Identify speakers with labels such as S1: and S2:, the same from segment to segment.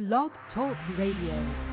S1: Blog Talk Radio.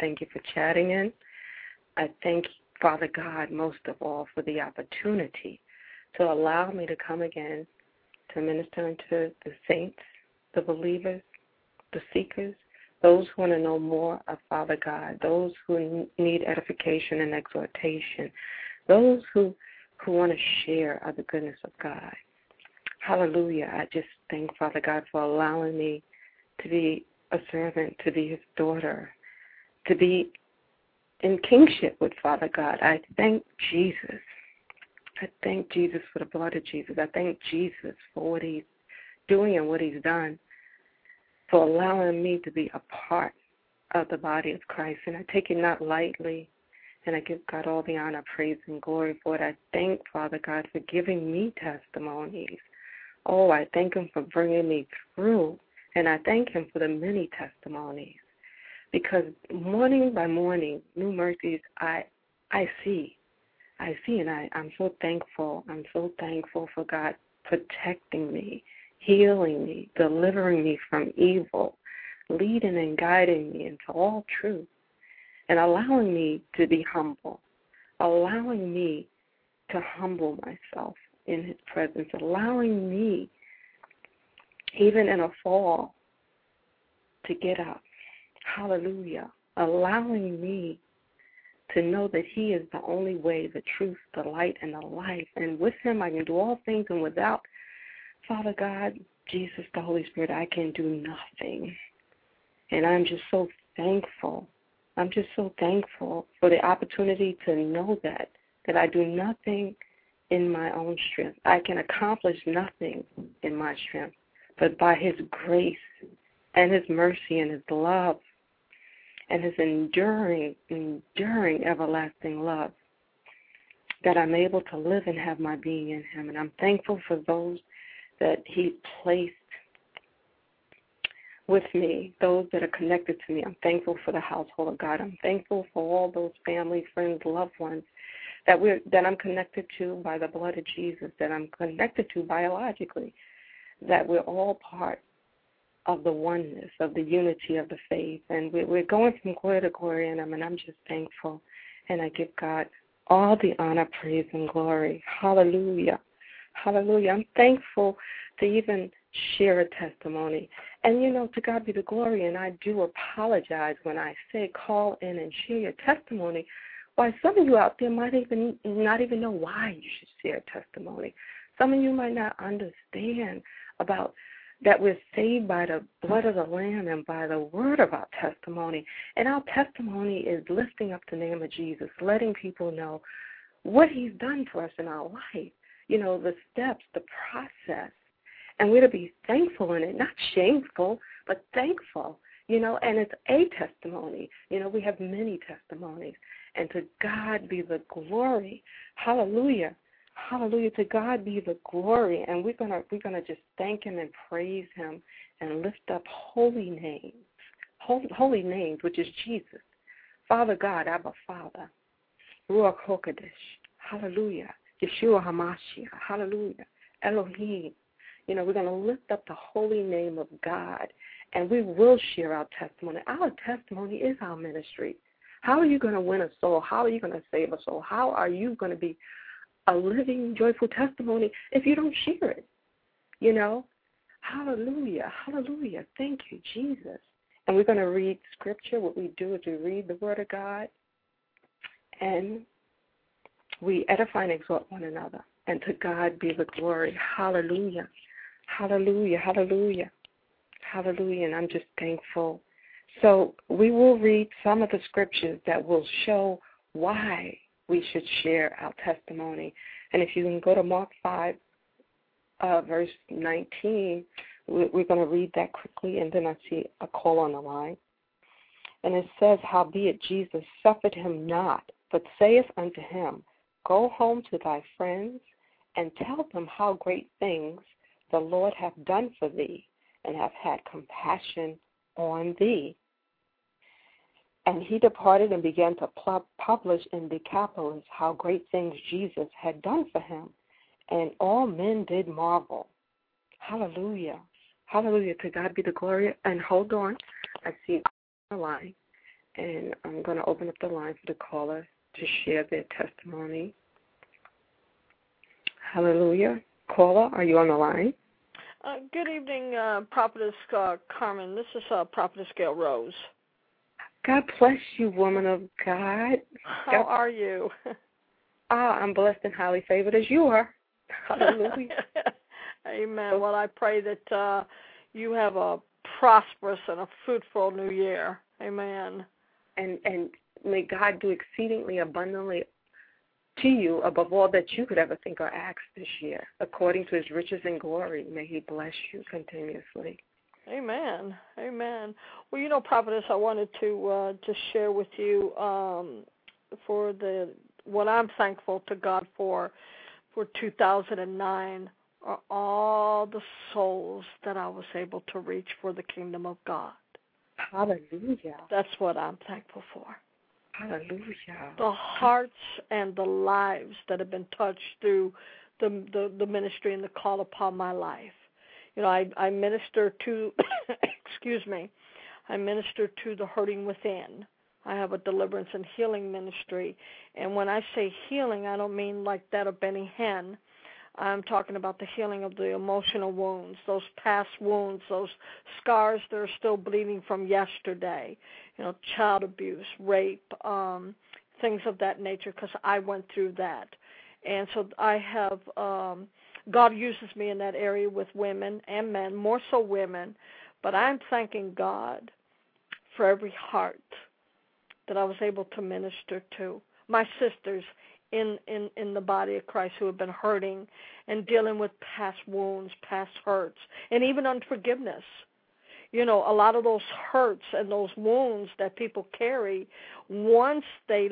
S2: Thank you for chatting in. I thank Father God most of all for the opportunity to allow me to come again to minister unto the saints, the believers, the seekers, those who want to know more of Father God, those who need edification and exhortation, those who who want to share of the goodness of God. Hallelujah. I just thank Father God for allowing me to be a servant, to be his daughter, to be in kingship with Father God. I thank Jesus. I thank Jesus for the blood of Jesus. I thank Jesus for what he's doing and what he's done, for allowing me to be a part of the body of Christ. And I take it not lightly. And I give God all the honor, praise, and glory for it. I thank Father God for giving me testimonies. Oh, I thank Him for bringing me through And I thank Him for the many testimonies because morning by morning, new mercies I I see. I see and I, I'm so thankful. I'm so thankful for God protecting me, healing me, delivering me from evil, leading and guiding me into all truth, and allowing me to be humble, allowing me to humble myself in His presence, allowing me, even in a fall, to get up. Hallelujah. Allowing me to know that He is the only way, the truth, the light, and the life. And with Him, I can do all things, and without Father God, Jesus, the Holy Spirit, I can do nothing. And I'm just so thankful. I'm just so thankful for the opportunity to know that, that I do nothing in my own strength. I can accomplish nothing in my strength, but by His grace and His mercy and His love and His enduring, enduring, everlasting love that I'm able to live and have my being in Him. And I'm thankful for those that He placed with me, those that are connected to me. I'm thankful for the household of God. I'm thankful for all those family, friends, loved ones that we're that I'm connected to by the blood of Jesus, that I'm connected to biologically, that we're all part of the oneness, of the unity of the faith. And we're going from glory to glory in Him, and I'm just thankful. And I give God all the honor, praise, and glory. Hallelujah. Hallelujah. I'm thankful to even share a testimony. And you know, to God be the glory, and I do apologize when I say call in and share your testimony. Why some of you out there might even not even know why you should share a testimony. Some of you might not understand about that we're saved by the blood of the Lamb and by the word of our testimony. And our testimony is lifting up the name of Jesus, letting people know what He's done for us in our life, you know, the steps, the process. And we're to be thankful in it, not shameful, but thankful, you know, and it's a testimony. You know, we have many testimonies. And to God be the glory. Hallelujah. Hallelujah. To God be the glory. And we're gonna we're gonna just thank him and praise him and lift up holy names. Holy, holy names, which is Jesus. Father God, Abba Father. Ruach HaKodesh. Hallelujah. Yeshua HaMashiach. Hallelujah. Elohim. You know, we're going to lift up the holy name of God and we will share our testimony. Our testimony is our ministry. How are you going to win a soul? How are you going to save a soul? How are you going to be a living, joyful testimony if you don't share it. You know? Hallelujah. Hallelujah. Thank you, Jesus. And we're going to read scripture. What we do is we read the Word of God and we edify and exhort one another. And to God be the glory. Hallelujah. Hallelujah. Hallelujah. Hallelujah. And I'm just thankful. So we will read some of the scriptures that will show why we should share our testimony. And if you can go to Mark 5, uh, verse 19, we're going to read that quickly, and then I see a call on the line. And it says, Howbeit Jesus suffered him not, but saith unto him, Go home to thy friends, and tell them how great things the Lord hath done for thee, and hath had compassion on thee. And he departed and began to publish in Decapolis how great things Jesus had done for him. And all men did marvel. Hallelujah. Hallelujah. To God be the glory. And hold on. I see the line. And I'm going to open up the line for the caller to share their testimony. Hallelujah. Caller, are you on the line?
S3: Uh, good evening, uh, Prophetess uh, Carmen. This is uh, Prophetess Gail Rose.
S2: God bless you, woman of God.
S3: How God, are you?
S2: Ah, I'm blessed and highly favored as you are. Hallelujah.
S3: Amen. Well, I pray that uh, you have a prosperous and a fruitful new year. Amen.
S2: And and may God do exceedingly abundantly to you above all that you could ever think or ask this year, according to His riches and glory. May He bless you continuously.
S3: Amen. Amen. Well, you know, prophetess, I wanted to uh, just share with you um, for the what I'm thankful to God for for 2009 are all the souls that I was able to reach for the kingdom of God.
S2: Hallelujah.
S3: That's what I'm thankful for.
S2: Hallelujah.
S3: The hearts and the lives that have been touched through the the, the ministry and the call upon my life. You know, I I minister to excuse me. I minister to the hurting within. I have a deliverance and healing ministry. And when I say healing, I don't mean like that of Benny Hinn. I'm talking about the healing of the emotional wounds, those past wounds, those scars that are still bleeding from yesterday. You know, child abuse, rape, um, things of that nature, because I went through that. And so I have, um, God uses me in that area with women and men, more so women. But I'm thanking God for every heart that I was able to minister to. My sisters in, in, in the body of Christ who have been hurting and dealing with past wounds, past hurts, and even unforgiveness. You know, a lot of those hurts and those wounds that people carry, once they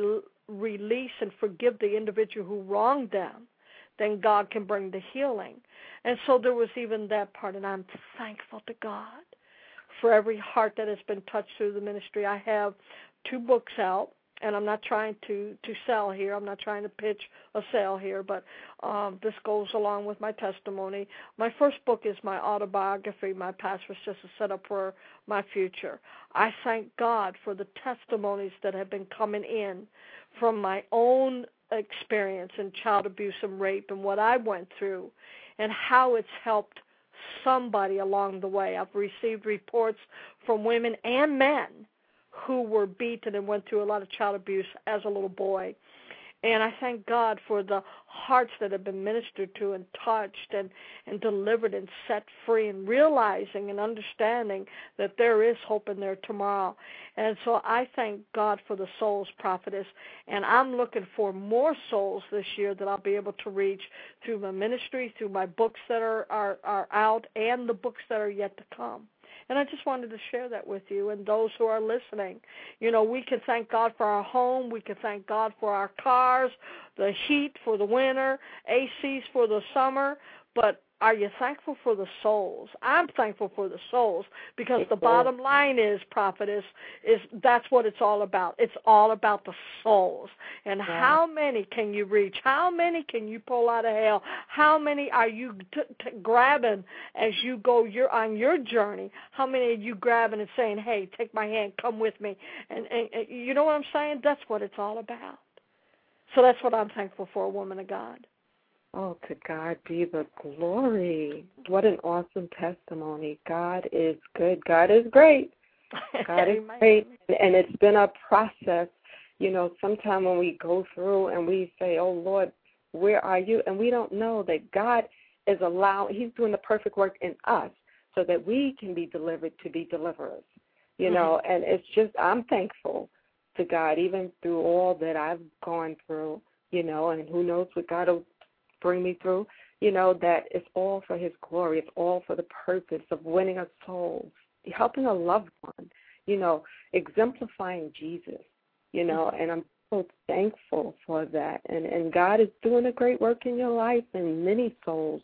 S3: release and forgive the individual who wronged them, then God can bring the healing. And so there was even that part, and I'm thankful to God for every heart that has been touched through the ministry. I have two books out and I'm not trying to to sell here. I'm not trying to pitch a sale here, but um, this goes along with my testimony. My first book is my autobiography. My past was just a setup for my future. I thank God for the testimonies that have been coming in from my own experience in child abuse and rape and what I went through, and how it's helped somebody along the way. I've received reports from women and men who were beaten and went through a lot of child abuse as a little boy. And I thank God for the hearts that have been ministered to and touched and, and delivered and set free and realizing and understanding that there is hope in there tomorrow. And so I thank God for the souls, prophetess. And I'm looking for more souls this year that I'll be able to reach through my ministry, through my books that are, are, are out, and the books that are yet to come. And I just wanted to share that with you and those who are listening. You know, we can thank God for our home, we can thank God for our cars, the heat for the winter, ACs for the summer, but are you thankful for the souls? I'm thankful for the souls because the bottom line is, prophetess, is that's what it's all about. It's all about the souls. And how many can you reach? How many can you pull out of hell? How many are you t- t- grabbing as you go your on your journey? How many are you grabbing and saying, "Hey, take my hand, come with me"? And, and, and you know what I'm saying? That's what it's all about. So that's what I'm thankful for, woman of God.
S2: Oh, to God be the glory. What an awesome testimony. God is good. God is great. God is great. And it's been a process. You know, sometime when we go through and we say, Oh, Lord, where are you? And we don't know that God is allowing, He's doing the perfect work in us so that we can be delivered to be deliverers. You know, mm-hmm. and it's just, I'm thankful to God, even through all that I've gone through, you know, and who knows what God will bring me through, you know, that it's all for His glory. It's all for the purpose of winning a soul, helping a loved one, you know, exemplifying Jesus, you know, mm-hmm. and I'm so thankful for that. And, and God is doing a great work in your life, and many souls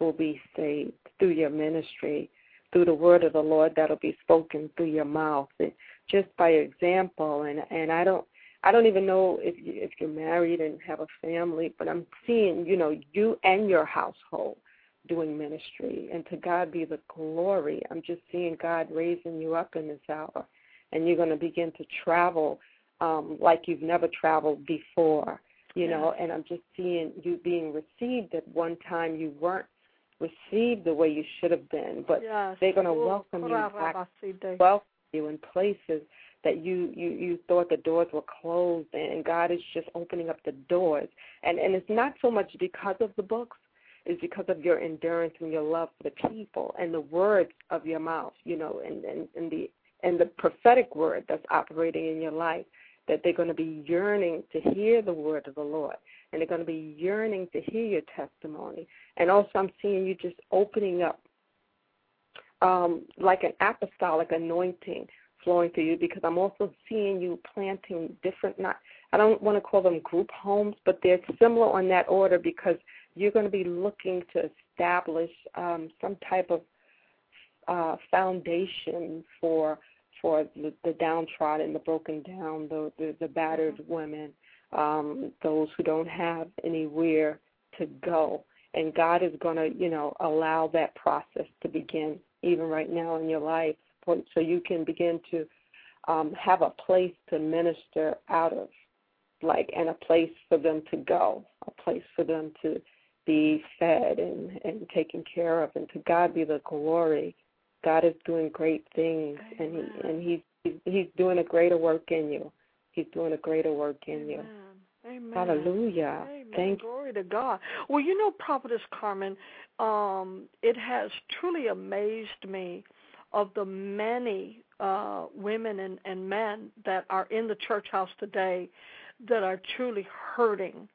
S2: will be saved through your ministry, through the word of the Lord that'll be spoken through your mouth, and just by example. And, and I don't I don't even know if you, if you're married and have a family, but I'm seeing, you know, you and your household doing ministry, and to God be the glory. I'm just seeing God raising you up in this hour, and you're going to begin to travel um, like you've never traveled before, you know. And I'm just seeing you being received at one time you weren't received the way you should have been, but
S3: Yes.
S2: they're going to
S3: Oh,
S2: welcome you back, welcome you in places that you you you thought the doors were closed and God is just opening up the doors. And and it's not so much because of the books. It's because of your endurance and your love for the people and the words of your mouth you know and and, and the and the prophetic word that's operating in your life that they're going to be yearning to hear the word of the Lord. And they're going to be yearning to hear your testimony. And also I'm seeing you just opening up um like an apostolic anointing flowing through you because I'm also seeing you planting different not I don't want to call them group homes, but they're similar on that order because you're going to be looking to establish um, some type of uh, foundation for for the, the downtrodden, the broken down, the the, the battered mm-hmm. women, um, those who don't have anywhere to go. And God is going to, you know, allow that process to begin even right now in your life, so you can begin to um, have a place to minister out of, like, and a place for them to go, a place for them to be fed and, and taken care of. And to God be the glory. God is doing great things, and he and he's he's doing a greater work in you. He's doing a greater work in you.
S3: Amen.
S2: Hallelujah.
S3: Amen.
S2: Thank
S3: Glory to God. Well, you know, Prophetess Carmen, um, it has truly amazed me of the many uh, women and, and men that are in the church house today that are truly hurting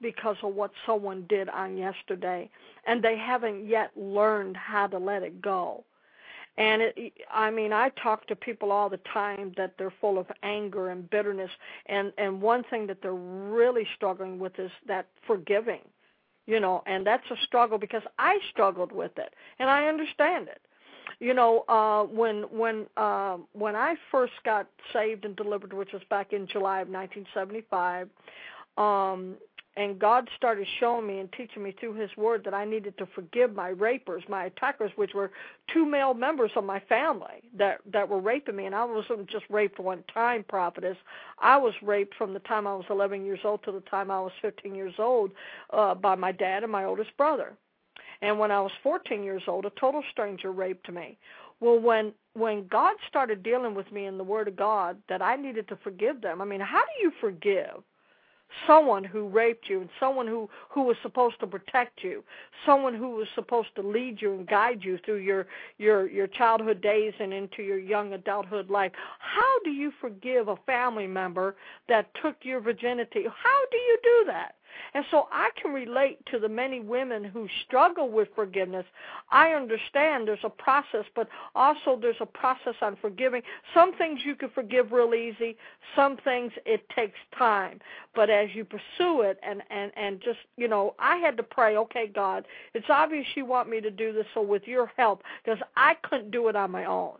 S3: because of what someone did on yesterday, and they haven't yet learned how to let it go. And it, I mean, I talk to people all the time that they're full of anger and bitterness, and and one thing that they're really struggling with is that forgiving, you know, and that's a struggle because I struggled with it, and I understand it. You know, uh, when when uh, when I first got saved and delivered, which was back in July of 1975, um, and God started showing me and teaching me through His Word that I needed to forgive my rapers, my attackers, which were two male members of my family that that were raping me. And I wasn't just raped one time, prophetess. I was raped from the time I was 11 years old to the time I was 15 years old uh, by my dad and my oldest brother. And when I was 14 years old, a total stranger raped me. Well, when when God started dealing with me in the Word of God that I needed to forgive them. I mean, how do you forgive? someone who raped you and someone who who was supposed to protect you someone who was supposed to lead you and guide you through your your your childhood days and into your young adulthood life how do you forgive a family member that took your virginity how do you do that and so I can relate to the many women who struggle with forgiveness. I understand there's a process, but also there's a process on forgiving. Some things you can forgive real easy, some things it takes time. But as you pursue it and and and just, you know, I had to pray, okay, God, it's obvious you want me to do this, so with your help because I couldn't do it on my own.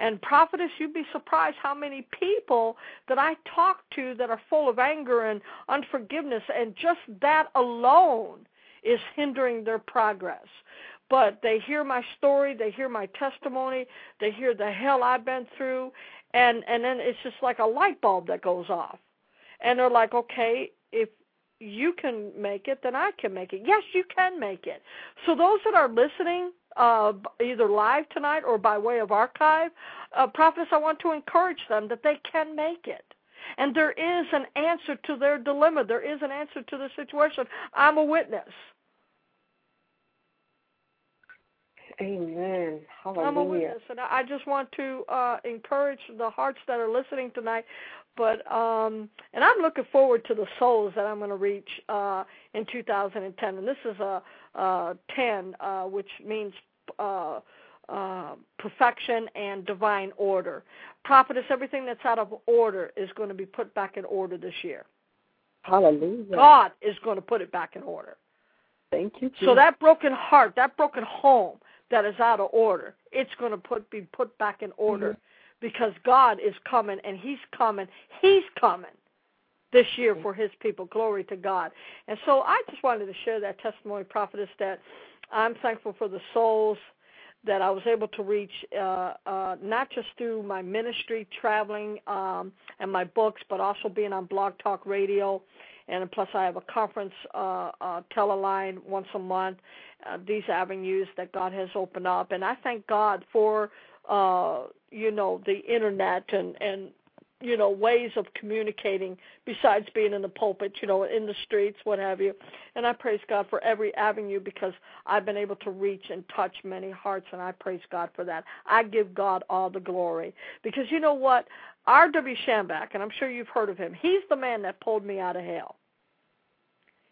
S3: And prophetess, you'd be surprised how many people that I talk to that are full of anger and unforgiveness, and just that alone is hindering their progress. But they hear my story, they hear my testimony, they hear the hell I've been through, and and then it's just like a light bulb that goes off, and they're like, okay, if you can make it, then I can make it. Yes, you can make it. So those that are listening, uh, either live tonight or by way of archive, uh, prophets, I want to encourage them that they can make it. And there is an answer to their dilemma. There is an answer to the situation. I'm a witness.
S2: Amen. Hallelujah.
S3: I'm a witness, and I just want to uh, encourage the hearts that are listening tonight. But um, and I'm looking forward to the souls that I'm going to reach uh, in 2010. And this is a, a 10, uh, which means uh, uh, perfection and divine order. Prophetess, everything that's out of order is going to be put back in order this year.
S2: Hallelujah.
S3: God is going to put it back in order.
S2: Thank you. Jesus.
S3: So that broken heart, that broken home that is out of order, it's going to put be put back in order mm-hmm. because God is coming and He's coming. He's coming this year for His people. Glory to God. And so I just wanted to share that testimony, prophetess, that I'm thankful for the souls that I was able to reach, uh, uh, not just through my ministry, traveling, um, and my books, but also being on Blog Talk Radio. And plus, I have a conference uh, uh, teleline once a month. Uh, these avenues that God has opened up, and I thank God for uh, you know the internet and and you know ways of communicating besides being in the pulpit you know in the streets what have you and i praise god for every avenue because i've been able to reach and touch many hearts and i praise god for that i give god all the glory because you know what rw schambach and i'm sure you've heard of him he's the man that pulled me out of hell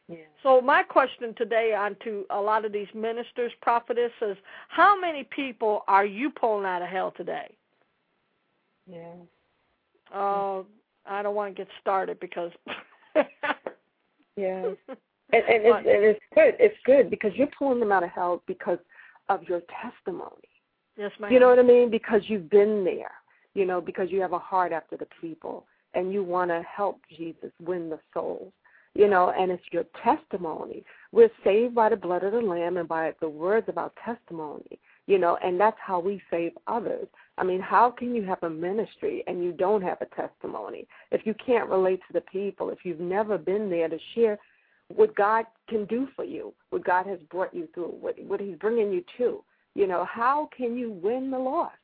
S2: yeah.
S3: So my question today on to a lot of these ministers, prophetesses, is how many people are you pulling out of hell today?
S2: Yeah.
S3: Uh, I don't want to get started because.
S2: yeah. And, and, it's, and it's good. It's good because you're pulling them out of hell because of your testimony.
S3: Yes, ma'am.
S2: You know what I mean? Because you've been there. You know, because you have a heart after the people and you want to help Jesus win the souls. You know, and it's your testimony. We're saved by the blood of the Lamb and by the words of our testimony. You know, and that's how we save others. I mean, how can you have a ministry and you don't have a testimony? If you can't relate to the people, if you've never been there to share what God can do for you, what God has brought you through, what what He's bringing you to. You know, how can you win the lost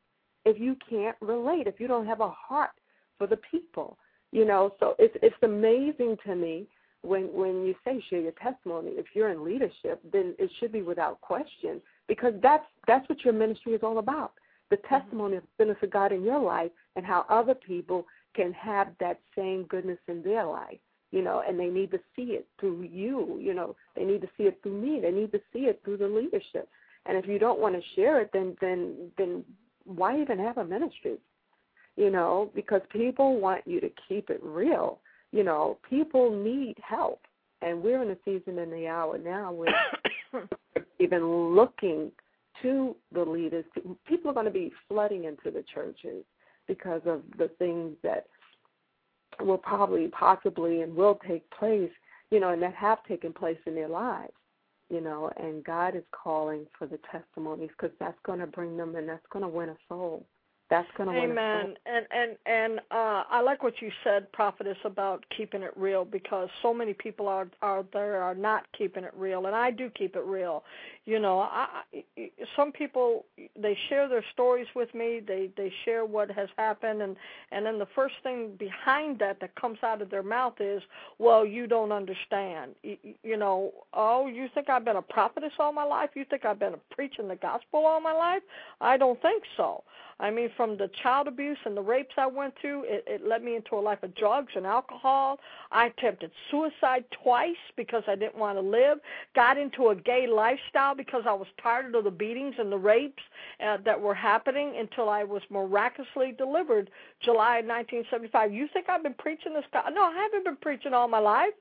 S2: if you can't relate? If you don't have a heart for the people, you know. So it's it's amazing to me when when you say share your testimony. If you're in leadership, then it should be without question because that's that's what your ministry is all about. The
S3: Mm-hmm.
S2: testimony of the goodness of God in your life and how other people can have that same goodness in their life you know, and they need to see it through you, you know, they need to see it through me, they need to see it through the leadership. And if you don't want to share it, then then then why even have a ministry? You know, because people want you to keep it real. You know, people need help, and we're in a season in the hour now where even looking to the leaders. People are going to be flooding into the churches because of the things that will probably, possibly, and will take place, you know, and that have taken place in their lives, you know, and God is calling for the testimonies because that's going to bring them and that's going to win a soul. That's going to.
S3: Amen. And and and uh, I like what you said, prophetess, about keeping it real because so many people out out there are not keeping it real, and I do keep it real. You know, I, I some people they share their stories with me. They they share what has happened, and and then the first thing behind that that comes out of their mouth is, "Well, you don't understand." You, you know, oh, you think I've been a prophetess all my life? You think I've been preaching the gospel all my life? I don't think so. I mean, from the child abuse and the rapes I went through, it, it led me into a life of drugs and alcohol. I attempted suicide twice because I didn't want to live. Got into a gay lifestyle because I was tired of the beatings and the rapes uh, that were happening until I was miraculously delivered July 1975. You think I've been preaching this? God? No, I haven't been preaching all my life.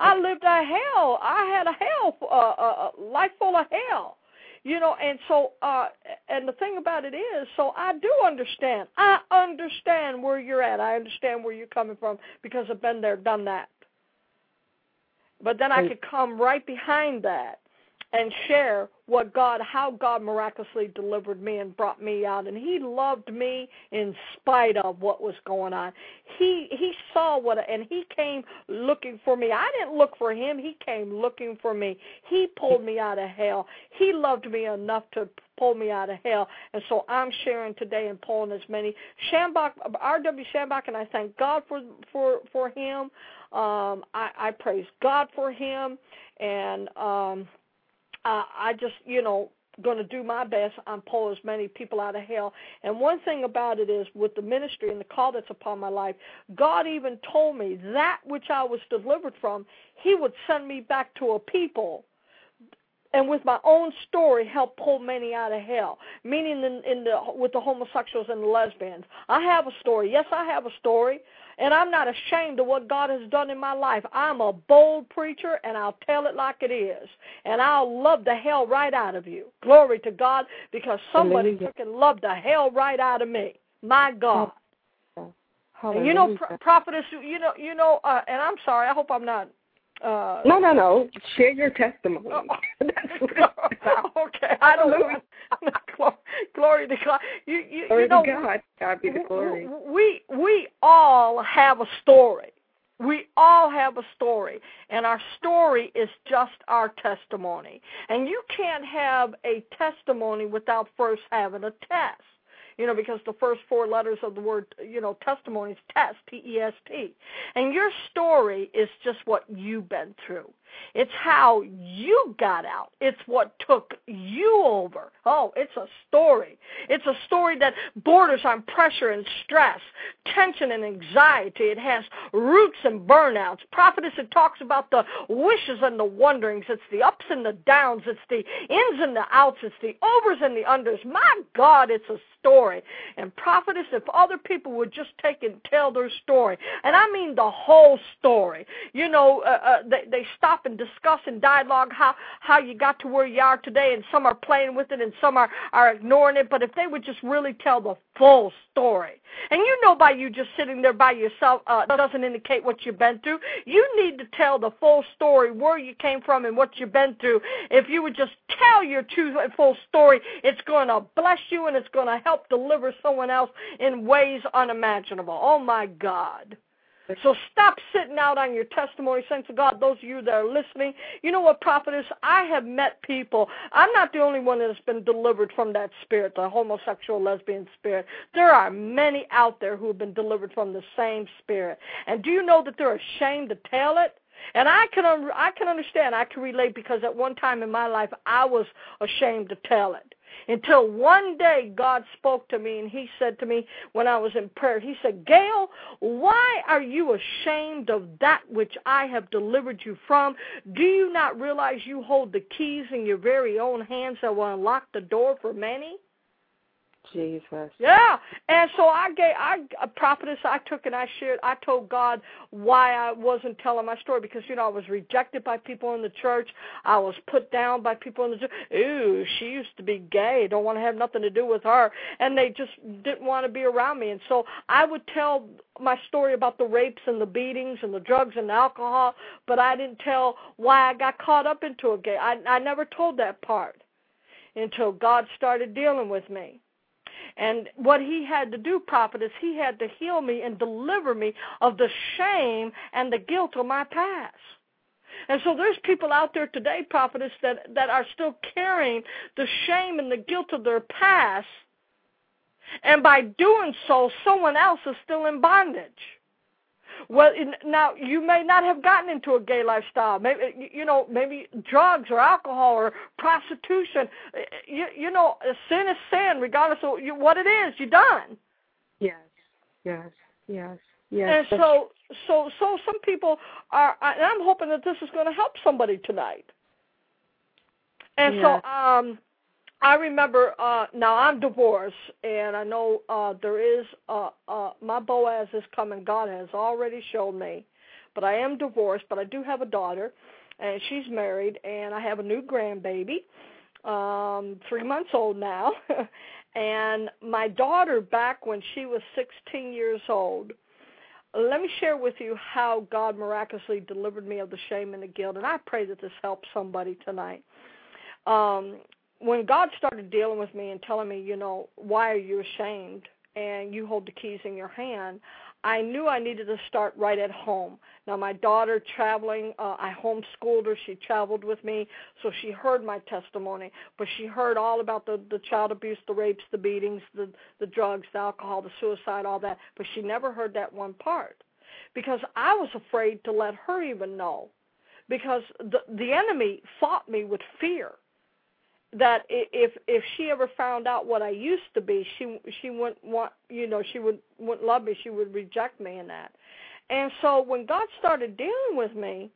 S3: I lived a hell. I had a hell, uh, a life full of hell you know and so uh and the thing about it is so i do understand. I understand where you're at. I understand where you're coming from because i've been there done that. But then i could come right behind that and share what God, how God miraculously delivered me and brought me out, and He loved me in spite of what was going on. He He saw what, and He came looking for me. I didn't look for Him; He came looking for me. He pulled me out of hell. He loved me enough to pull me out of hell, and so I'm sharing today and pulling as many. Schambach, R.W. Schambach, and I thank God for for for him. Um, I, I praise God for him, and um, uh, I just, you know, going to do my best and pull as many people out of hell. And one thing about it is, with the ministry and the call that's upon my life, God even told me that which I was delivered from, He would send me back to a people. And with my own story, help pull many out of hell. Meaning, in, in the with the homosexuals and the lesbians, I have a story. Yes, I have a story. And I'm not ashamed of what God has done in my life. I'm a bold preacher, and I'll tell it like it is. And I'll love the hell right out of you. Glory to God, because somebody freaking loved the hell right out of me. My God. And you know, pro- prophetess, you know, you know, uh, and I'm sorry. I hope I'm not. Uh,
S2: no, no, no. Share your testimony.
S3: okay, I don't know. glory to God. You, you,
S2: glory
S3: you know,
S2: to God. God be the glory.
S3: We we all have a story. We all have a story, and our story is just our testimony. And you can't have a testimony without first having a test you know, because the first four letters of the word, you know, testimony is test, T E S T. And your story is just what you've been through. It's how you got out. It's what took you over. Oh, it's a story. It's a story that borders on pressure and stress, tension and anxiety. It has roots and burnouts. Prophetess, it talks about the wishes and the wonderings. It's the ups and the downs. It's the ins and the outs. It's the overs and the unders. My God, it's a story. And prophetess, if other people would just take and tell their story, and I mean the whole story, you know, uh, uh, they, they stop and discuss and dialogue how how you got to where you are today, and some are playing with it and some are are ignoring it. But if they would just really tell the full story, and you know by you just sitting there by yourself uh, doesn't indicate what you've been through. You need to tell the full story, where you came from and what you've been through. If you would just tell your true and full story, it's going to bless you and it's going to help deliver someone else in ways unimaginable. Oh my God. So stop sitting out on your testimony, saints of God. Those of you that are listening, you know what, prophetess? I have met people. I'm not the only one that has been delivered from that spirit, the homosexual, lesbian spirit. There are many out there who have been delivered from the same spirit. And do you know that they're ashamed to tell it? And I can I can understand. I can relate because at one time in my life I was ashamed to tell it. Until one day God spoke to me and he said to me when I was in prayer, he said, Gail, why are you ashamed of that which I have delivered you from? Do you not realize you hold the keys in your very own hands that will unlock the door for many?
S2: Jesus.
S3: Yeah. And so I gave I a prophetess I took and I shared I told God why I wasn't telling my story because you know I was rejected by people in the church. I was put down by people in the church. Ooh, she used to be gay. Don't want to have nothing to do with her. And they just didn't want to be around me. And so I would tell my story about the rapes and the beatings and the drugs and the alcohol, but I didn't tell why I got caught up into a gay. I I never told that part until God started dealing with me. And what he had to do, prophet, is he had to heal me and deliver me of the shame and the guilt of my past. And so there's people out there today, prophetess, that, that are still carrying the shame and the guilt of their past. And by doing so, someone else is still in bondage. Well, now you may not have gotten into a gay lifestyle. Maybe you know, maybe drugs or alcohol or prostitution. You, you know, sin is sin, regardless of what it is. You're done.
S2: Yes, yes, yes, yes.
S3: And so, so, so some people are. And I'm hoping that this is going to help somebody tonight. And yes. so, um, I remember uh now I'm divorced and I know uh there is uh uh my Boaz is coming. God has already shown me. But I am divorced, but I do have a daughter and she's married and I have a new grandbaby. Um 3 months old now. and my daughter back when she was 16 years old let me share with you how God miraculously delivered me of the shame and the guilt, and I pray that this helps somebody tonight. Um, when God started dealing with me and telling me, you know, why are you ashamed and you hold the keys in your hand, I knew I needed to start right at home. Now, my daughter traveling, uh, I homeschooled her. She traveled with me, so she heard my testimony. But she heard all about the the child abuse, the rapes, the beatings, the the drugs, the alcohol, the suicide, all that. But she never heard that one part because I was afraid to let her even know because the the enemy fought me with fear that if if she ever found out what I used to be, she she wouldn't want you know she would wouldn't love me. She would reject me in that. And so when God started dealing with me,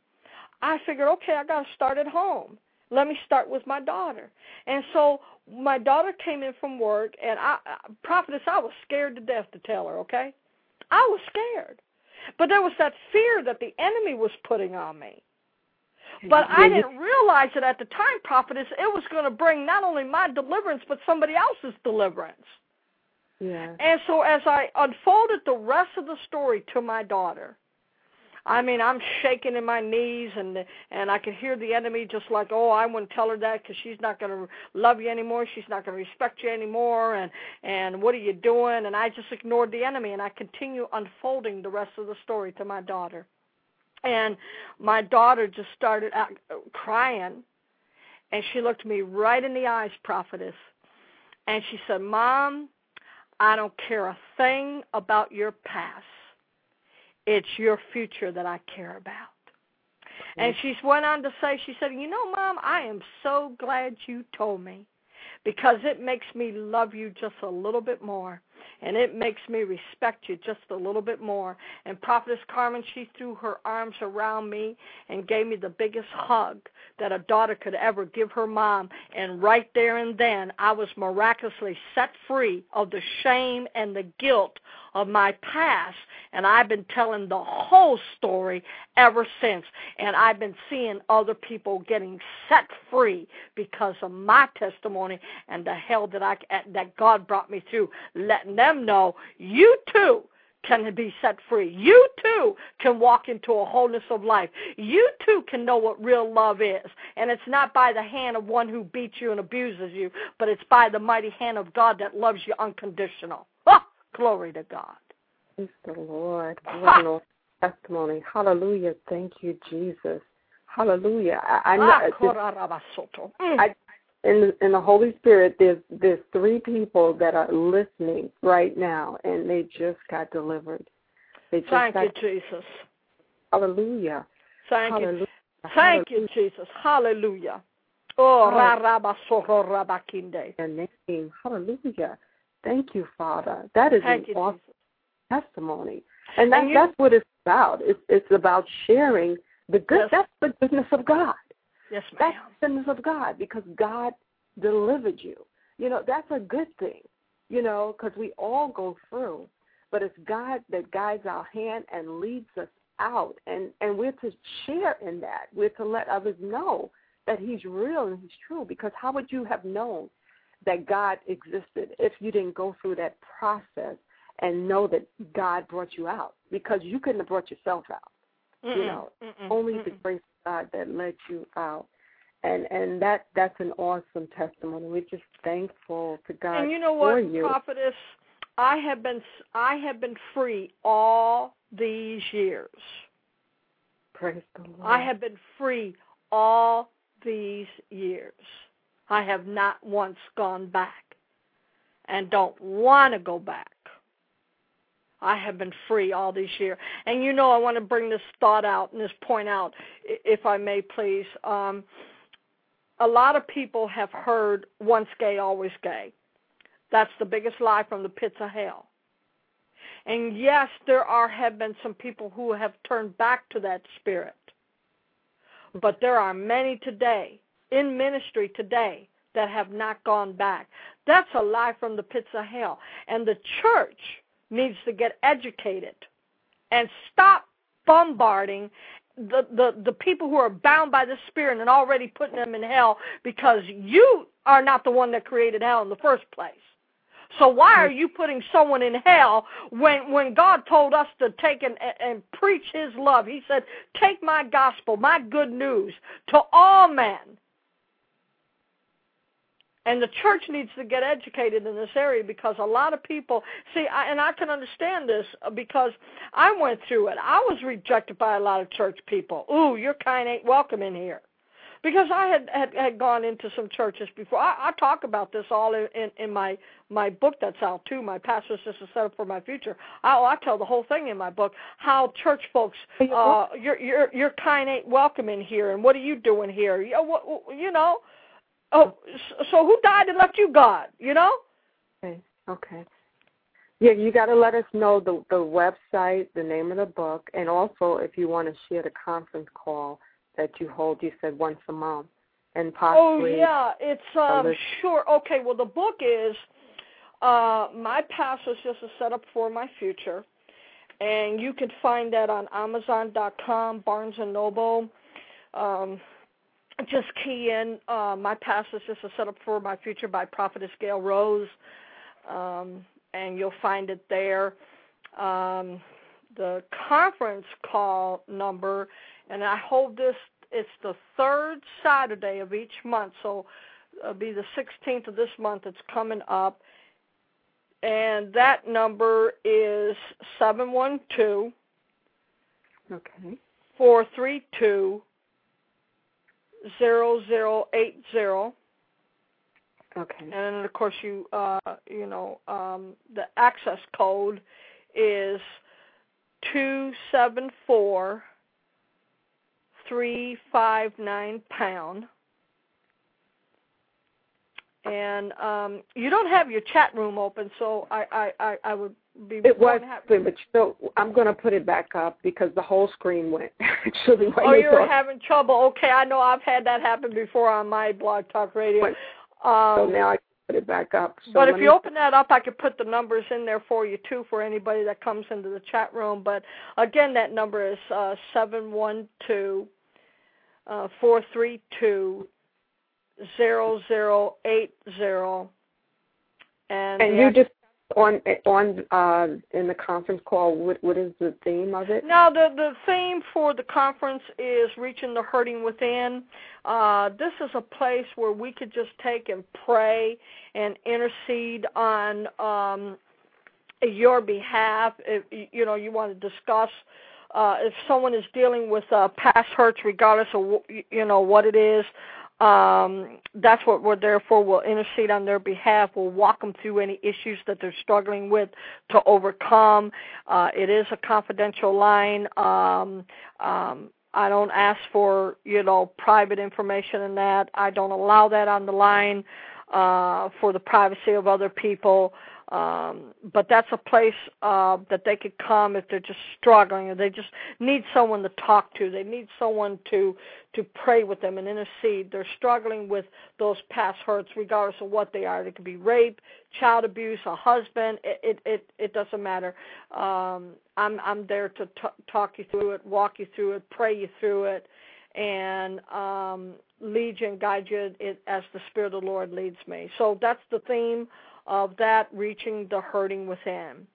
S3: I figured, okay, I got to start at home. Let me start with my daughter. And so my daughter came in from work, and I, prophetess, I was scared to death to tell her. Okay, I was scared, but there was that fear that the enemy was putting on me. But I didn't realize it at the time, prophetess. It was going to bring not only my deliverance, but somebody else's deliverance.
S2: Yeah.
S3: And so as I unfolded the rest of the story to my daughter, I mean, I'm shaking in my knees, and and I could hear the enemy just like, oh, I wouldn't tell her that because she's not going to love you anymore. She's not going to respect you anymore, and and what are you doing? And I just ignored the enemy, and I continue unfolding the rest of the story to my daughter and my daughter just started out crying and she looked me right in the eyes prophetess and she said mom i don't care a thing about your past. It's your future that i care about. And she went on to say she said you know mom i am so glad you told me because it makes me love you just a little bit more and it makes me respect you just a little bit more. And Prophetess Carmen, she threw her arms around me and gave me the biggest hug that a daughter could ever give her mom. And right there and then, I was miraculously set free of the shame and the guilt of my past, and I've been telling the whole story ever since. And I've been seeing other people getting set free because of my testimony and the hell that I that God brought me through, letting them know you too can be set free. You too can walk into a wholeness of life. You too can know what real love is. And it's not by the hand of one who beats you and abuses you, but it's by the mighty hand of God that loves you unconditional. Glory to God.
S2: Praise the Lord. What an testimony. Hallelujah. Thank you, Jesus. Hallelujah. I, I know.
S3: Mm.
S2: I, in in the Holy Spirit, there's there's three people that are listening right now, and they just got delivered. They just
S3: Thank
S2: got,
S3: you, Jesus.
S2: Hallelujah.
S3: Thank
S2: Hallelujah.
S3: you. Thank you, Jesus. Hallelujah. Oh, ra-ra-ba-so-ro, ra-ba-kinde.
S2: Your name. Hallelujah. Thank you, Father. That is
S3: Thank
S2: an
S3: you,
S2: awesome
S3: Jesus.
S2: testimony, and that
S3: And
S2: that's what it's about. It's it's about sharing the good.
S3: Yes.
S2: That's the goodness of God.
S3: Yes, ma'am.
S2: That's the goodness of God because God delivered you. You know, that's a good thing, you know, because we all go through. But it's God that guides our hand and leads us out. And, and we're to share in that. We're to let others know that He's real and He's true because how would you have known that God existed if you didn't go through that process and know that God brought you out? Because you couldn't have brought yourself out
S3: Mm-mm,
S2: you know,
S3: mm-mm,
S2: only the
S3: mm-mm.
S2: grace of God that led you out. And and that that's an awesome testimony. We're just thankful to God
S3: And you know what,
S2: you.
S3: prophetess? I have been I have been free all these years.
S2: Praise the Lord.
S3: I have been free all these years. I have not once gone back and don't want to go back. I have been free all these years. And you know, I want to bring this thought out and this point out, if I may, please. Um, a lot of people have heard once gay, always gay. That's the biggest lie from the pits of hell. And yes, there are have been some people who have turned back to that spirit. But there are many today in ministry today that have not gone back. That's a lie from the pits of hell. And the church needs to get educated and stop bombarding the, the, the people who are bound by the spirit and already putting them in hell because you are not the one that created hell in the first place. So why are you putting someone in hell when when God told us to take and, and preach His love? He said, "Take my gospel, my good news, to all men." And the church needs to get educated in this area because a lot of people see, I, and I can understand this because I went through it. I was rejected by a lot of church people. Ooh, your kind ain't welcome in here because I had had, had gone into some churches before. I, I talk about this all in, in in my my book that's out too. My pastor's just a setup for my future. I, I tell the whole thing in my book how church folks, uh, your your your kind ain't welcome in here, and what are you doing here? You know, what, you know. Oh, so who died and left you God? You know.
S2: Okay. Okay. Yeah, you got to let us know the the website, the name of the book, and also if you want to share the conference call that you hold. You said once a month, and possibly.
S3: Oh
S2: possibly.
S3: yeah, it's um sure. Okay, well the book is uh my past was just a setup for my future. And you can find that on Amazon.com, Barnes and Noble. Um just key in uh my past is just a setup for my future by Prophetess Gail Rose. Um and you'll find it there. Um the conference call number and I hold this it's the third Saturday of each month, so it'll be the 16th of this month. It's coming up, and that number is seven one two
S2: Okay.
S3: four three two zero zero eight zero.
S2: Okay.
S3: And then of course you uh you know um the access code is two seven four three five nine pound. And um you don't have your chat room open, so I I I, I would be
S2: It was,
S3: happy.
S2: but you know, I'm going to put it back up because the whole screen went. Actually,
S3: Oh,
S2: you
S3: were having trouble. Okay, I know I've had that happen before on my blog talk radio.
S2: Wait, So
S3: Um,
S2: now I put it back up. So
S3: but if you open that up, I could put the numbers in there for you too for anybody that comes into the chat room. But again, that number is uh, seven one two uh, four three two zero zero eight zero. And,
S2: and you just on on uh in the conference call, what what is the theme of it?
S3: Now, the the theme for the conference is reaching the hurting within. Uh, this is a place where we could just take and pray and intercede on um, your behalf. If you know you want to discuss. Uh, if someone is dealing with uh, past hurts, regardless of you know what it is, um, that's what we're there for. We'll intercede on their behalf. We'll walk them through any issues that they're struggling with to overcome. Uh, it is a confidential line. Um, um, I don't ask for you know private information in that. I don't allow that on the line uh, for the privacy of other people. Um, but that's a place uh, that they could come if they're just struggling or they just need someone to talk to. They need someone to to pray with them and intercede. They're struggling with those past hurts, regardless of what they are. It could be rape, child abuse, a husband. It it it, it doesn't matter. Um, I'm I'm there to t- talk you through it, walk you through it, pray you through it, and um, lead you and guide you it, as the Spirit of the Lord leads me. So that's the theme of that reaching the hurting within.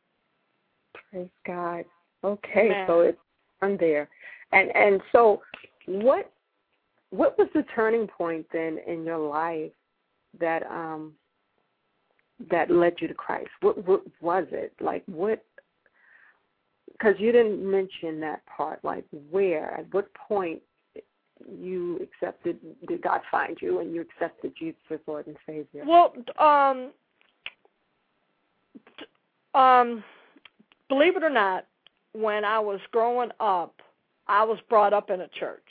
S2: Praise God. Okay,
S3: Amen.
S2: so it's on there, and and so what what was the turning point then in your life that um that led you to Christ? What what was it like? What because you didn't mention that part. Like where at what point you accepted did God find you and you accepted Jesus as Lord and Savior?
S3: Well, um, um, believe it or not, when I was growing up, I was brought up in a church.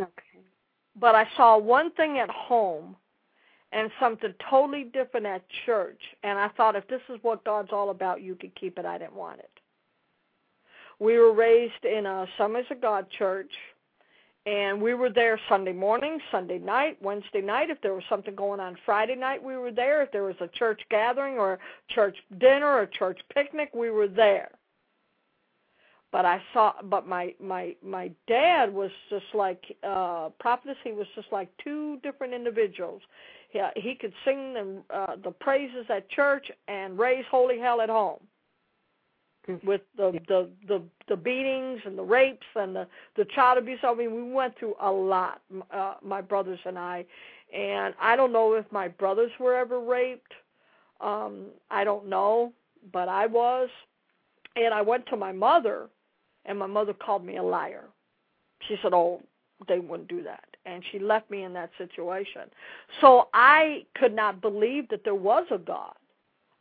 S2: Okay.
S3: But I saw one thing at home and something totally different at church, and I thought if this is what God's all about, you could keep it. I didn't want it. We were raised in a Assemblies of God church, and we were there Sunday morning, Sunday night, Wednesday night. If there was something going on Friday night, we were there. If there was a church gathering or a church dinner or church picnic, we were there. But I saw, but my my my dad was just like uh prophetess. He was just like two different individuals. He he could sing the uh, the praises at church and raise holy hell at home with the the the the beatings and the rapes and the the child abuse. I mean, we went through a lot, uh, my brothers and I, and I don't know if my brothers were ever raped. Um, I don't know, but I was, and I went to my mother, and my mother called me a liar. She said, "Oh, they wouldn't do that." And she left me in that situation. So I could not believe that there was a God.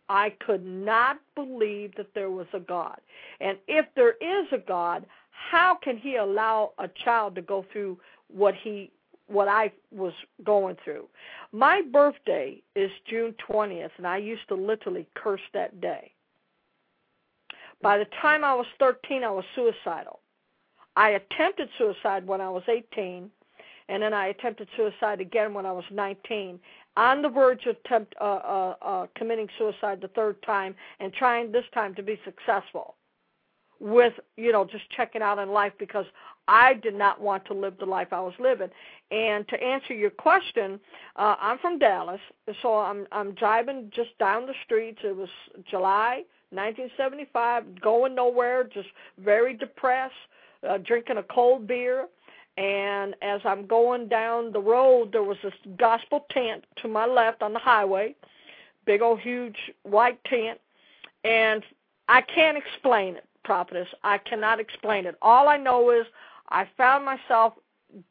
S3: I could not believe that there was a God. And if there is a God, how can he allow a child to go through what he what I was going through? My birthday is June 20th and I used to literally curse that day. By the time I was 13, I was suicidal. I attempted suicide when I was 18 and then I attempted suicide again when I was 19 on the verge of attempt, uh, uh, uh, committing suicide the third time and trying this time to be successful with you know just checking out in life because I did not want to live the life I was living. And to answer your question, uh, I'm from Dallas, so I'm I'm driving just down the streets. It was July 1975, going nowhere, just very depressed, uh, drinking a cold beer. And as I'm going down the road, there was this gospel tent to my left on the highway, big old huge white tent, and I can't explain it, prophetess. I cannot explain it. All I know is I found myself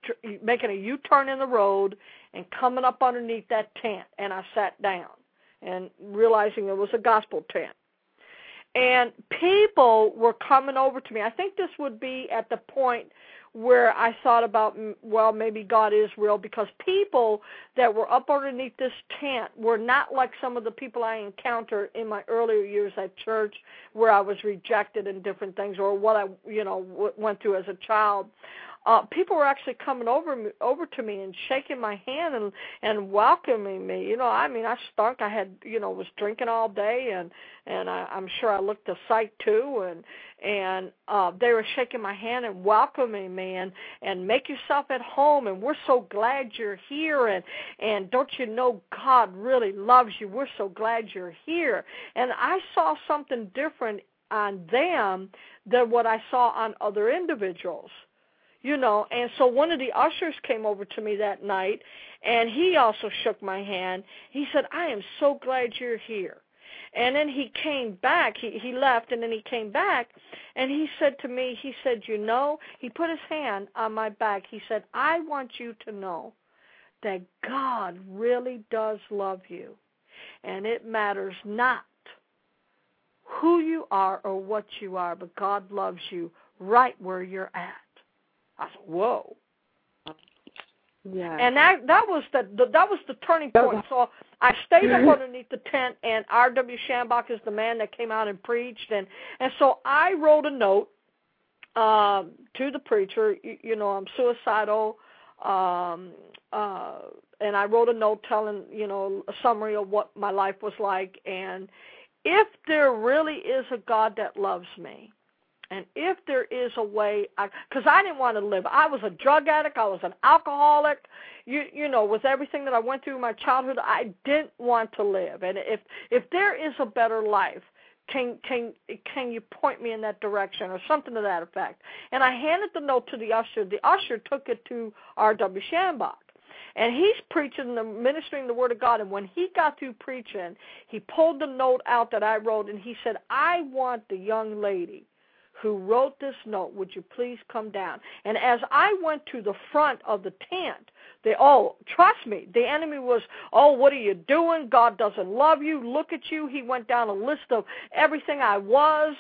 S3: tr- making a U-turn in the road and coming up underneath that tent, and I sat down and realizing it was a gospel tent. And people were coming over to me. I think this would be at the point where I thought about, mm, well, maybe God is real because people that were up underneath this tent were not like some of the people I encountered in my earlier years at church where I was rejected and different things or what I, you know, went through as a child. Uh people were actually coming over over to me and shaking my hand and and welcoming me. You know i mean i stunk. I had you know was drinking all day and and i i'm sure i looked a sight too and and uh they were shaking my hand and welcoming me and and make yourself at home and we're so glad you're here and and don't you know god really loves you? We're so glad you're here. And i saw something different on them than what i saw on other individuals you know and so one of the ushers came over to me that night and he also shook my hand. He said i am so glad you're here. And then he came back. He he left and then he came back and he said to me he said you know he put his hand on my back. He said i want you to know that god really does love you and it matters not who you are or what you are but god loves you right where you're at I said, "Whoa."
S2: Yeah.
S3: And that that was the, the that was the turning point. So I stayed up underneath the tent, and R.W. Schambach is the man that came out and preached, and and so I wrote a note um, to the preacher. You, you know, I'm suicidal, um, uh, and I wrote a note telling you know a summary of what my life was like, and if there really is a God that loves me, and if there is a way, because I, I didn't want to live, I was a drug addict, I was an alcoholic, you you know, with everything that I went through in my childhood, I didn't want to live. And if if there is a better life, can can can you point me in that direction or something to that effect? And I handed the note to the usher. The usher took it to R.W. Schambach. And he's preaching the ministering the word of God. And when he got through preaching, he pulled the note out that I wrote and he said, I want the young lady who wrote this note, would you please come down? And as I went to the front of the tent, they oh, trust me, the enemy was, oh, what are you doing? God doesn't love you. Look at you. He went down a list of everything I was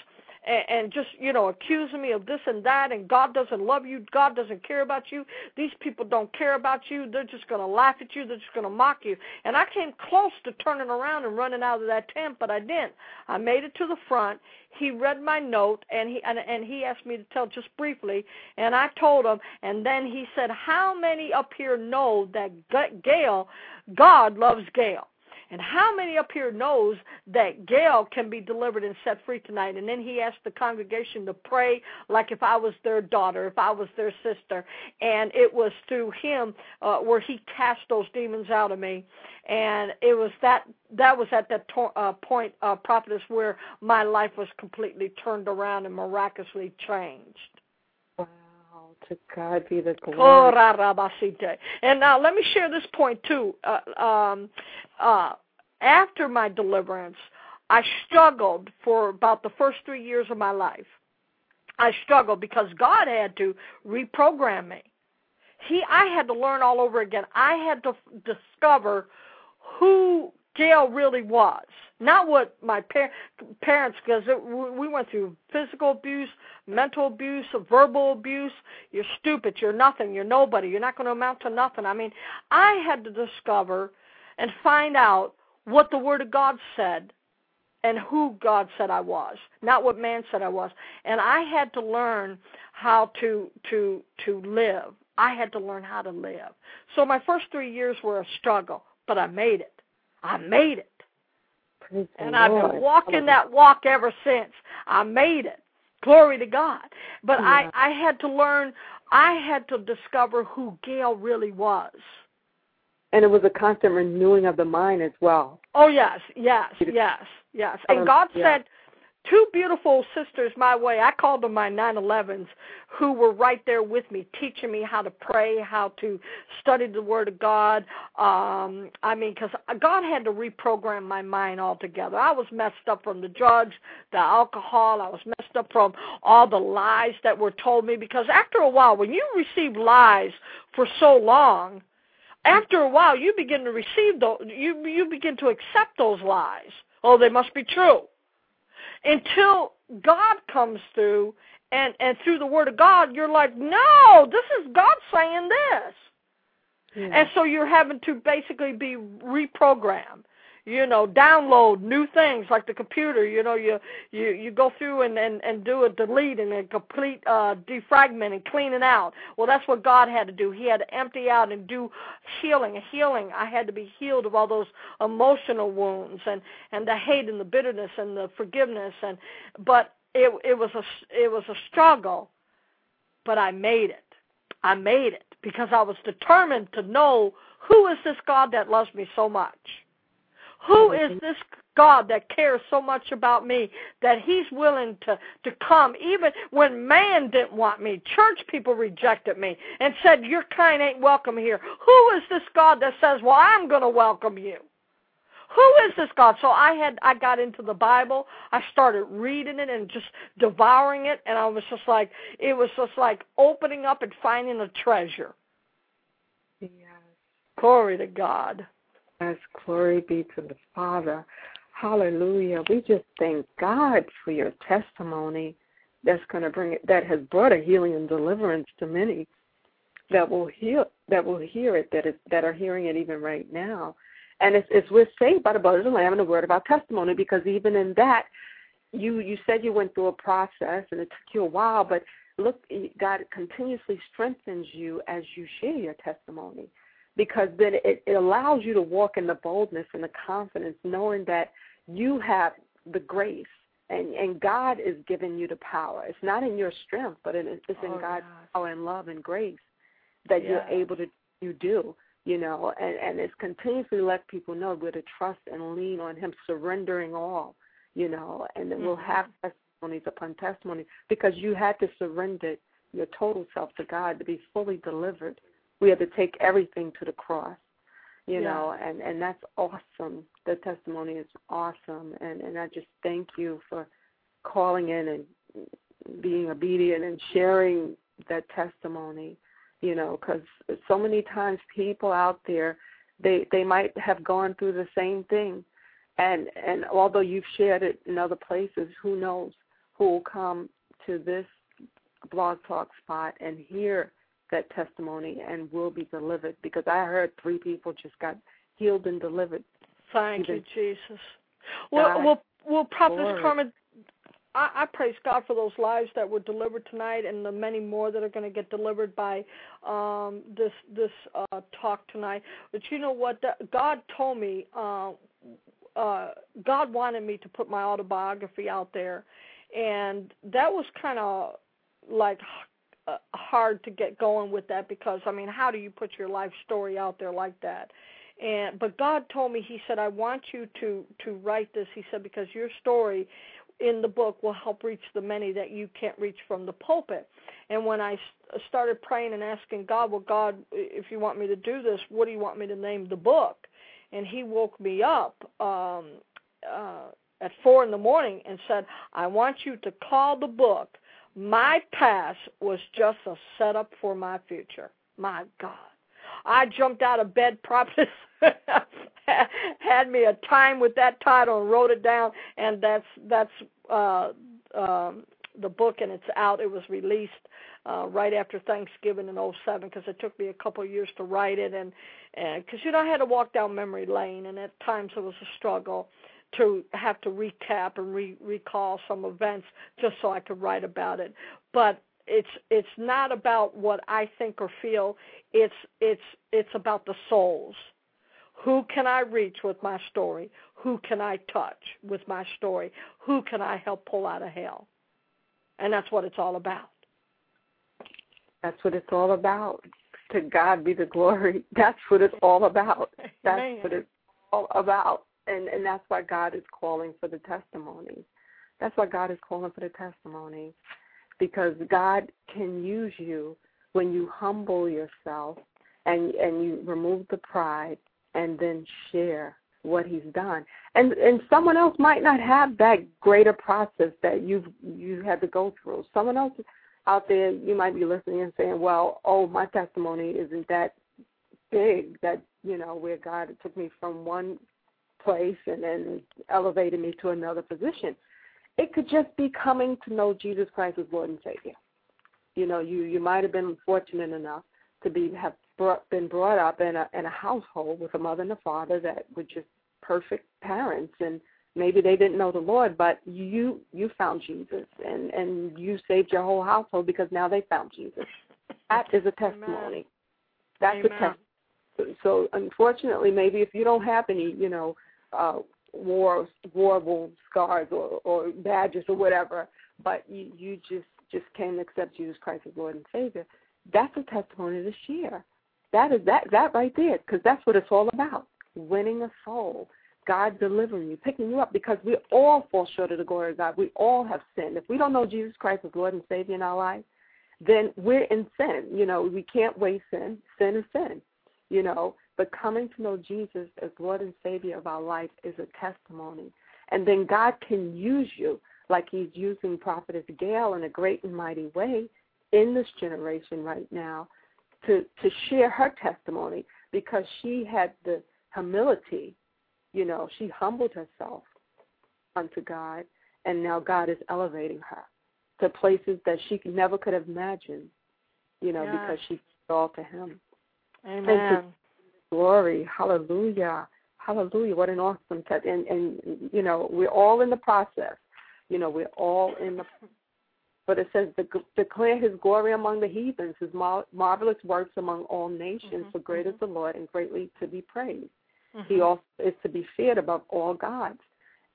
S3: and, and just you know accusing me of this and that and God doesn't love you, God doesn't care about you. These people don't care about you. They're just going to laugh at you. They're just going to mock you. And I came close to turning around and running out of that tent, but I didn't. I made it to the front. He read my note and he and, and he asked me to tell just briefly, and I told him. And then he said, "How many up here know that Gail, God loves Gail?" And how many up here knows that Gail can be delivered and set free tonight? And then he asked the congregation to pray like if I was their daughter, if I was their sister. And it was through him uh, where he cast those demons out of me. And it was that that was at that to- uh, point, uh, prophetess, where my life was completely turned around and miraculously changed.
S2: Wow, to God be the glory.
S3: Oh, and now let me share this point too. Uh, um, uh, after my deliverance, I struggled for about the first three years of my life. I struggled because God had to reprogram me. He, I had to learn all over again. I had to f- discover who Gail really was, not what my par- parents, because we went through physical abuse, mental abuse, verbal abuse. You're stupid. You're nothing. You're nobody. You're not going to amount to nothing. I mean, I had to discover and find out what the Word of God said and who God said I was, not what man said I was. And I had to learn how to to to live. I had to learn how to live. So my first three years were a struggle, but I made it. I made it.
S2: Praise
S3: and I've
S2: Lord.
S3: been walking that walk ever since. I made it. Glory to God. But
S2: Yeah.
S3: I I had to learn I had to discover who Gail really was.
S2: And it was a constant renewing of the mind as well.
S3: Oh yes, yes, yes, yes. And
S2: Um,
S3: God
S2: yeah.
S3: sent two beautiful sisters my way. I called them my 911s, who were right there with me, teaching me how to pray, how to study the Word of God. Um, I mean, because God had to reprogram my mind altogether. I was messed up from the drugs, the alcohol. I was messed up from all the lies that were told me. Because after a while, when you receive lies for so long, after a while you begin to receive those you you begin to accept those lies. Oh they must be true. Until god comes through and and through the word of god you're like no this is god saying this.
S2: Yeah.
S3: and so you're having to basically be reprogrammed you know download new things like the computer you know you you you go through and and and do a delete and a complete uh defragment and clean it out. Well that's what god had to do. He had to empty out and do healing healing. I had to be healed of all those emotional wounds and and the hate and the bitterness and the forgiveness and but it it was a it was a struggle but i made it. I made it because i was determined to know who is this god that loves me so much who is this God that cares so much about me that He's willing to, to come even when man didn't want me? Church people rejected me and said, Your kind ain't welcome here. Who is this God that says, Well, I'm going to welcome you? Who is this God? So I had I got into the Bible. I started reading it and just devouring it, and I was just like it was just like opening up and finding a treasure.
S2: Yes.
S3: Glory to God.
S2: Yes, glory be to the Father. Hallelujah. We just thank God for your testimony that's going to bring it, that has brought a healing and deliverance to many that will hear that will hear it that is that are hearing it even right now. And it's, it's we're saved by the blood of the Lamb and the word of our testimony because even in that you you said you went through a process and it took you a while, but look God continuously strengthens you as you share your testimony because then it, it allows you to walk in the boldness and the confidence, knowing that you have the grace and and God is giving you the power. It's not in your strength, but it's in
S3: oh,
S2: God's
S3: yes.
S2: power and love and grace that
S3: yes.
S2: you're able to you do. You know, and and it's continuously let people know we're to trust and lean on Him, surrendering all. You know, and then mm-hmm. we'll have testimonies upon testimonies because you had to surrender your total self to God to be fully delivered we have to take everything to the cross you
S3: yeah.
S2: know and and that's awesome. The testimony is awesome. And and i just thank you for calling in and being obedient and sharing that testimony you know because so many times people out there they they might have gone through the same thing. And and although you've shared it in other places who knows who will come to this blog talk spot and hear that testimony and will be delivered because I heard three people just got healed and delivered.
S3: Thank you, Jesus. Well, well, well, Prophetess Carmen, I, I praise God for those lives that were delivered tonight, and the many more that are going to get delivered by um, this this uh, talk tonight. But you know what? God told me. Uh, uh, God wanted me to put my autobiography out there, and that was kind of like uh, hard to get going with that because I mean, how do you put your life story out there like that? And but God told me He said I want you to to write this. He said because your story in the book will help reach the many that you can't reach from the pulpit. And when I started praying and asking God, well, God, if you want me to do this, what do you want me to name the book? And He woke me up um, uh, at four in the morning and said, I want you to call the book my past was just a setup for my future. My God. I jumped out of bed, probably had me a time with that title and wrote it down, and that's that's uh, um, the book, and it's out. It was released uh, right after Thanksgiving in '07 because it took me a couple of years to write it, and and because you know I had to walk down memory lane, and at times it was a struggle to have to recap and re- recall some events just so I could write about it. But it's it's not about what I think or feel. It's it's it's about the souls. Who can I reach with my story? Who can I touch with my story? Who can I help pull out of hell? And that's what it's all about.
S2: That's what it's all about. To God be the glory. That's what it's all about. That's
S3: Amen.
S2: what it's all about and and that's why God is calling for the testimonies. That's why God is calling for the testimonies, because God can use you when you humble yourself and and you remove the pride and then share what He's done. And and someone else might not have that greater process that you've you had to go through. Someone else out there, you might be listening and saying, "Well, oh, my testimony isn't that big. That you know where God took me from one place and then elevated me to another position. It could just be coming to know Jesus Christ as Lord and Savior. You know, you you might have been fortunate enough to be have brought, been brought up in a in a household with a mother and a father that were just perfect parents and maybe they didn't know the Lord, but you you found Jesus and and you saved your whole household because now they found Jesus. That is a testimony. That's
S3: Amen.
S2: a testimony. So unfortunately, maybe if you don't have any, you know, uh, war war wound scars or or badges or whatever, but you you just just came to accept Jesus Christ as Lord and Savior, that's a testimony this year. That is that that right there, because that's what it's all about: winning a soul, God delivering you, picking you up. Because we all fall short of the glory of God. We all have sinned. If we don't know Jesus Christ as Lord and Savior in our life, then we're in sin. You know, we can't waste sin. Sin is sin. You know, but coming to know Jesus as Lord and Savior of our life is a testimony. And then God can use you like He's using Prophetess Gail in a great and mighty way in this generation right now to, to share her testimony because she had the humility, you know, she humbled herself unto God, and now God is elevating her to places that she never could have imagined, you know,
S3: Yes.
S2: because she all to Him.
S3: Amen.
S2: Glory, hallelujah, hallelujah! What an awesome test, and and you know we're all in the process. You know we're all in the. But it says, "Declare His glory among the heathens, His mar- marvelous works among all nations.
S3: Mhm,
S2: For great is the Lord, and greatly to be praised.
S3: Mhm.
S2: He also is to be feared above all gods."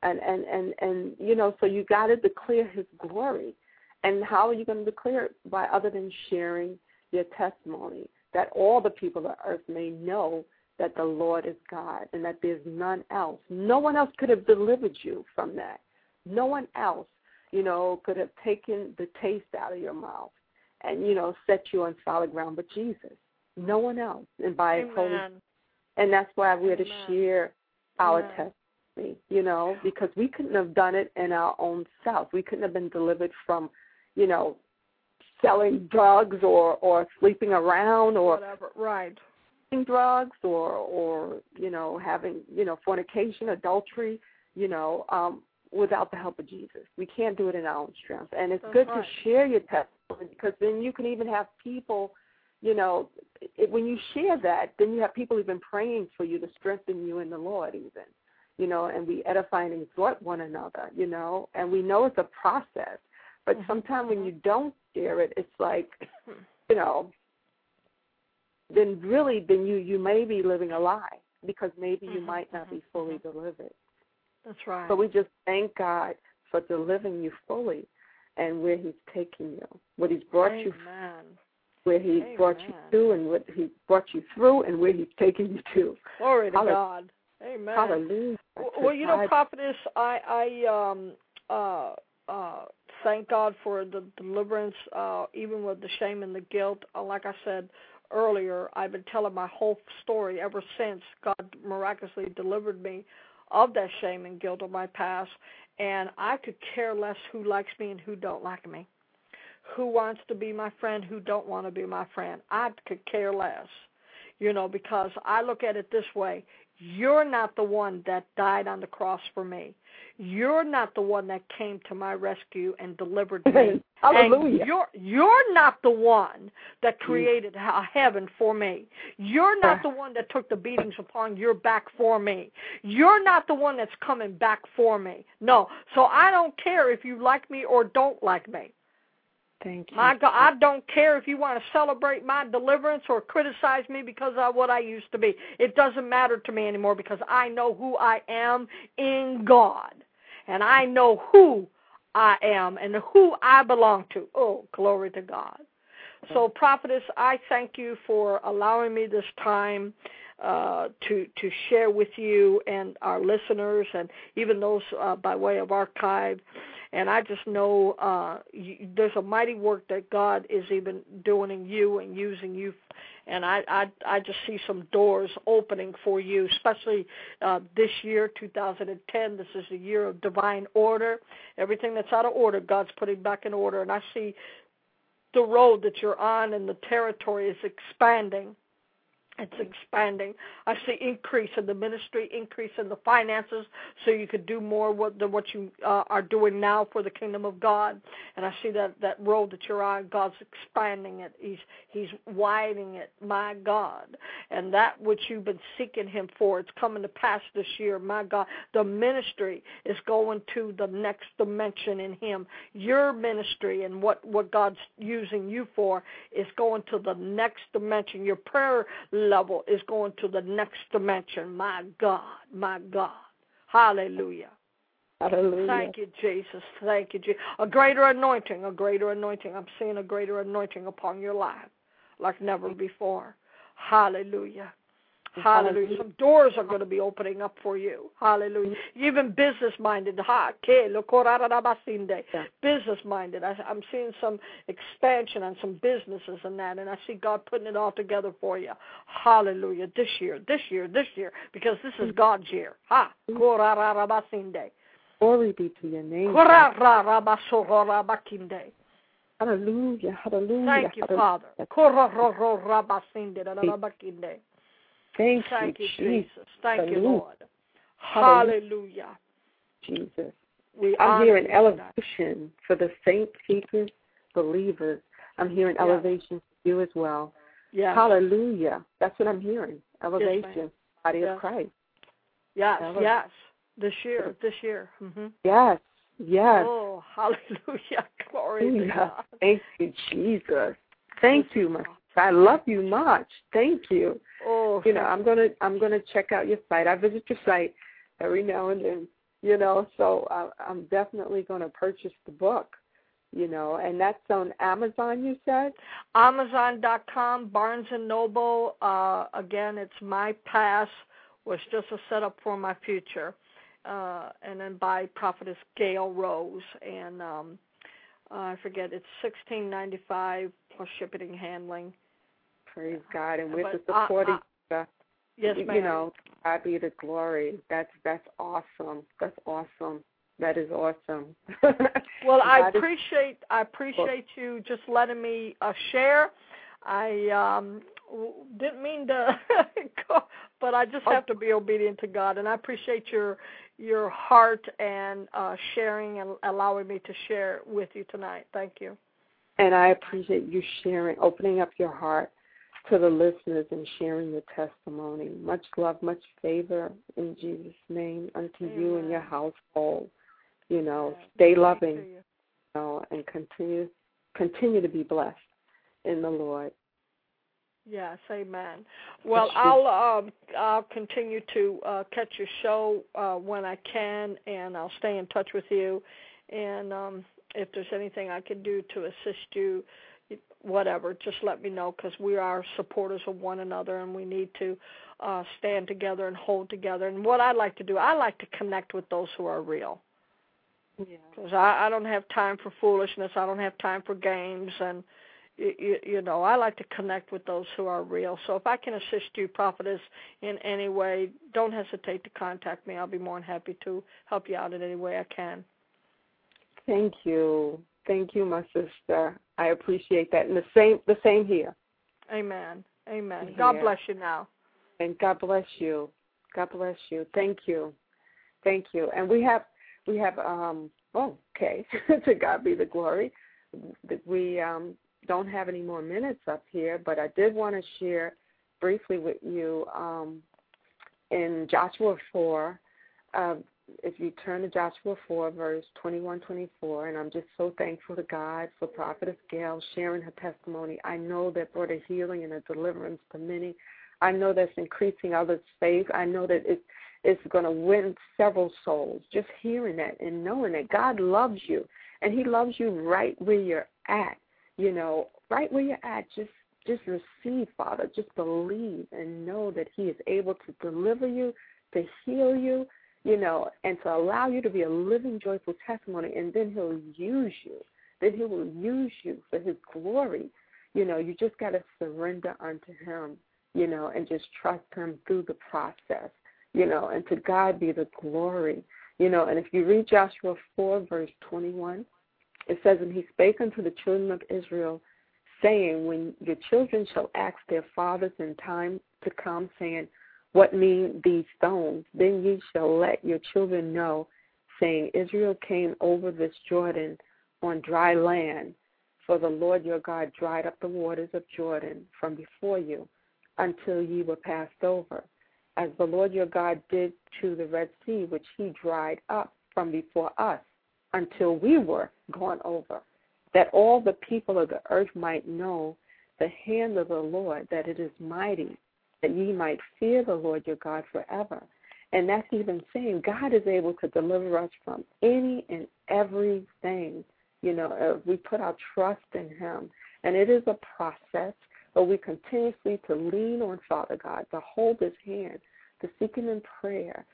S2: And and and and you know, so you got to declare His glory. And how are you going to declare it? By other than sharing your testimony, that all the people of earth may know that the Lord is God and that there's none else. No one else could have delivered you from that. No one else, you know, could have taken the taste out of your mouth and, you know, set you on solid ground but Jesus. No one else. And by His Holy
S3: Amen.
S2: and that's why we're to share our
S3: Amen.
S2: testimony, you know, because we couldn't have done it in our own self. We couldn't have been delivered from, you know, selling drugs or or sleeping around or
S3: Whatever. Right.
S2: drugs or or you know having you know fornication, adultery, you know, um, without the help of Jesus. We can't do it in our own strength, and it's
S3: That's
S2: good
S3: right.
S2: to share your testimony because then you can even have people, you know, it, when you share that, then you have people even praying for you to strengthen you in the Lord, even, you know, and we edify and exhort one another, you know, and we know it's a process, but
S3: Mhm.
S2: sometimes when you don't share it, it's like, you know, then really then you you may be living a lie because maybe you
S3: Mhm,
S2: might not be
S3: mhm,
S2: fully
S3: mhm.
S2: delivered.
S3: That's right.
S2: So we just thank God for delivering you fully and where He's taking you, what He's brought you,
S3: Amen.
S2: where He brought you to, and what He brought you through, and where He's taking you to.
S3: Glory to
S2: Hallelujah.
S3: God. Amen.
S2: Hallelujah.
S3: Well, you know, prophetess, I I um uh uh thank God for the deliverance, uh, even with the shame and the guilt. Uh, like I said earlier, I've been telling my whole story ever since God miraculously delivered me of that shame and guilt of my past, and I could care less who likes me and who don't like me. Who wants to be my friend, who don't want to be my friend. I could care less. You know, because I look at it this way. You're not the one that died on the cross for me. You're not the one that came to my rescue and delivered me.
S2: Hallelujah.
S3: And you're you're not the one that mm. created a heaven for me. You're not
S2: ah.
S3: the one that took the beatings upon your back for me. You're not the one that's coming back for me. No. So I don't care if you like me or don't like me.
S2: Thank you.
S3: My God, I don't care if you want to celebrate my deliverance or criticize me because of what I used to be. It doesn't matter to me anymore because I know who I am in God. And I know who I am and who I belong to. Oh, glory to God. So, prophetess, I thank you for allowing me this time uh, to to share with you and our listeners, and even those uh, by way of archive. And I just know uh, you, there's a mighty work that God is even doing in you and using you. And I, I, I just see some doors opening for you, especially uh, this year, 2010. This is a year of divine order. Everything that's out of order, God's putting back in order. And I see the road that you're on and the territory is expanding It's expanding. I see increase in the ministry, increase in the finances, so you could do more what than what you uh, are doing now for the kingdom of God. And I see that that road that you're on, God's expanding it. He's He's widening it. My God, and that which you've been seeking Him for, it's coming to pass this year. My God, the ministry is going to the next dimension in Him. Your ministry and what what God's using you for is going to the next dimension. Your prayer level is going to the next dimension. My God, my God. Hallelujah.
S2: Hallelujah.
S3: Thank you, Jesus. Thank you, Jesus. A greater anointing, a greater anointing. I'm seeing a greater anointing upon your life like never before. Hallelujah. Hallelujah. Some doors are going to be opening up for you. Hallelujah. Even business minded. Business minded. I'm seeing some expansion on some businesses and that, and I see God putting it all together for you. Hallelujah. This year, this year, this year, because this is God's year. Ha.
S2: Glory be to your name. Hallelujah. Hallelujah.
S3: Thank you. Father.
S2: Thank,
S3: Thank you,
S2: Jesus.
S3: Jesus. Thank you, Lord.
S2: Hallelujah.
S3: Hallelujah.
S2: Jesus.
S3: We
S2: I'm hearing elevation for the saints, seekers, believers. I'm hearing
S3: Yes.
S2: elevation for you as well.
S3: Yes.
S2: Hallelujah. That's what I'm hearing. Elevation.
S3: ma'am.
S2: Body
S3: Yes.
S2: of Christ.
S3: Yes. Yes. This year. This year. hmm
S2: Yes. Yes.
S3: Oh, hallelujah. Glory to God.
S2: Thank you, Jesus. Thank
S3: Yes,
S2: you, my
S3: God.
S2: I love you much. Thank you.
S3: Oh,
S2: You know, I'm gonna I'm gonna check out your site. I visit your site every now and then. You know, so I, I'm definitely gonna purchase the book. You know, and that's on Amazon. You said.
S3: Amazon.com, Barnes and Noble. Uh, again, it's my pass was just a setup for my future, uh, and then by Prophetess Gail Rose, and um, uh, I forget it's sixteen ninety five plus shipping and handling.
S2: Praise God, and with
S3: But
S2: the
S3: I-
S2: supporting
S3: I-
S2: stuff,
S3: Yes,
S2: you
S3: ma'am.
S2: know, God be the glory. That's that's awesome. That's awesome. That is awesome.
S3: Well, I
S2: is-
S3: appreciate I appreciate you just letting me uh, share. I um w- didn't mean to, go, but I just
S2: Oh.
S3: have to be obedient to God, and I appreciate your your heart and uh, sharing and allowing me to share with you tonight. Thank you.
S2: And I appreciate you sharing, opening up your heart to the listeners and sharing your testimony. Much love, much favor in Jesus' name unto you and your household. You know,
S3: Amen.
S2: stay loving,
S3: you.
S2: you know, and continue continue to be blessed in the Lord.
S3: Yes, amen. Well, I'll um I'll continue to uh catch your show uh when I can and I'll stay in touch with you and um if there's anything I can do to assist you whatever, just let me know cuz we are supporters of one another and we need to uh stand together and hold together. And what I like to do, I like to connect with those who are real
S2: Yeah.
S3: because I, I don't have time for foolishness. I don't have time for games, and you, you know I like to connect with those who are real. So if I can assist you, prophetess, in any way, don't hesitate to contact me. I'll be more than happy to help you out in any way I can.
S2: Thank you. Thank you, my sister. I appreciate that. And the same the same here.
S3: Amen. Amen. God bless you now.
S2: And God bless you. God bless you. Thank you. Thank you. And we have we have um oh, okay. to God be the glory. We um don't have any more minutes up here, but I did want to share briefly with you um in Joshua 4 uh, if you turn to Joshua 4, verse 21 24, and I'm just so thankful to God for Prophetess Gail sharing her testimony. I know that brought a healing and a deliverance to many. I know that's increasing others' faith. I know that it's, it's going to win several souls. Just hearing that and knowing that God loves you, and He loves you right where you're at. You know, right where you're at. Just just receive, Father. Just believe and know that He is able to deliver you, to heal you, you know, and to allow you to be a living, joyful testimony, and then He'll use you. Then He will use you for His glory. You know, you just got to surrender unto Him, you know, and just trust Him through the process, you know, and to God be the glory, you know. And if you read Joshua 4, verse 21, it says, And He spake unto the children of Israel, saying, When your children shall ask their fathers in time to come, saying, What mean these stones? Then ye shall let your children know, saying, Israel came over this Jordan on dry land, for the Lord your God dried up the waters of Jordan from before you until ye were passed over, as the Lord your God did to the Red Sea, which he dried up from before us until we were gone over, that all the people of the earth might know the hand of the Lord, that it is mighty, that ye might fear the Lord your God forever. And that's even saying God is able to deliver us from any and everything. You know, if we put our trust in Him. And it is a process, but we continuously to lean on Father God, to hold His hand, to seek Him in prayer,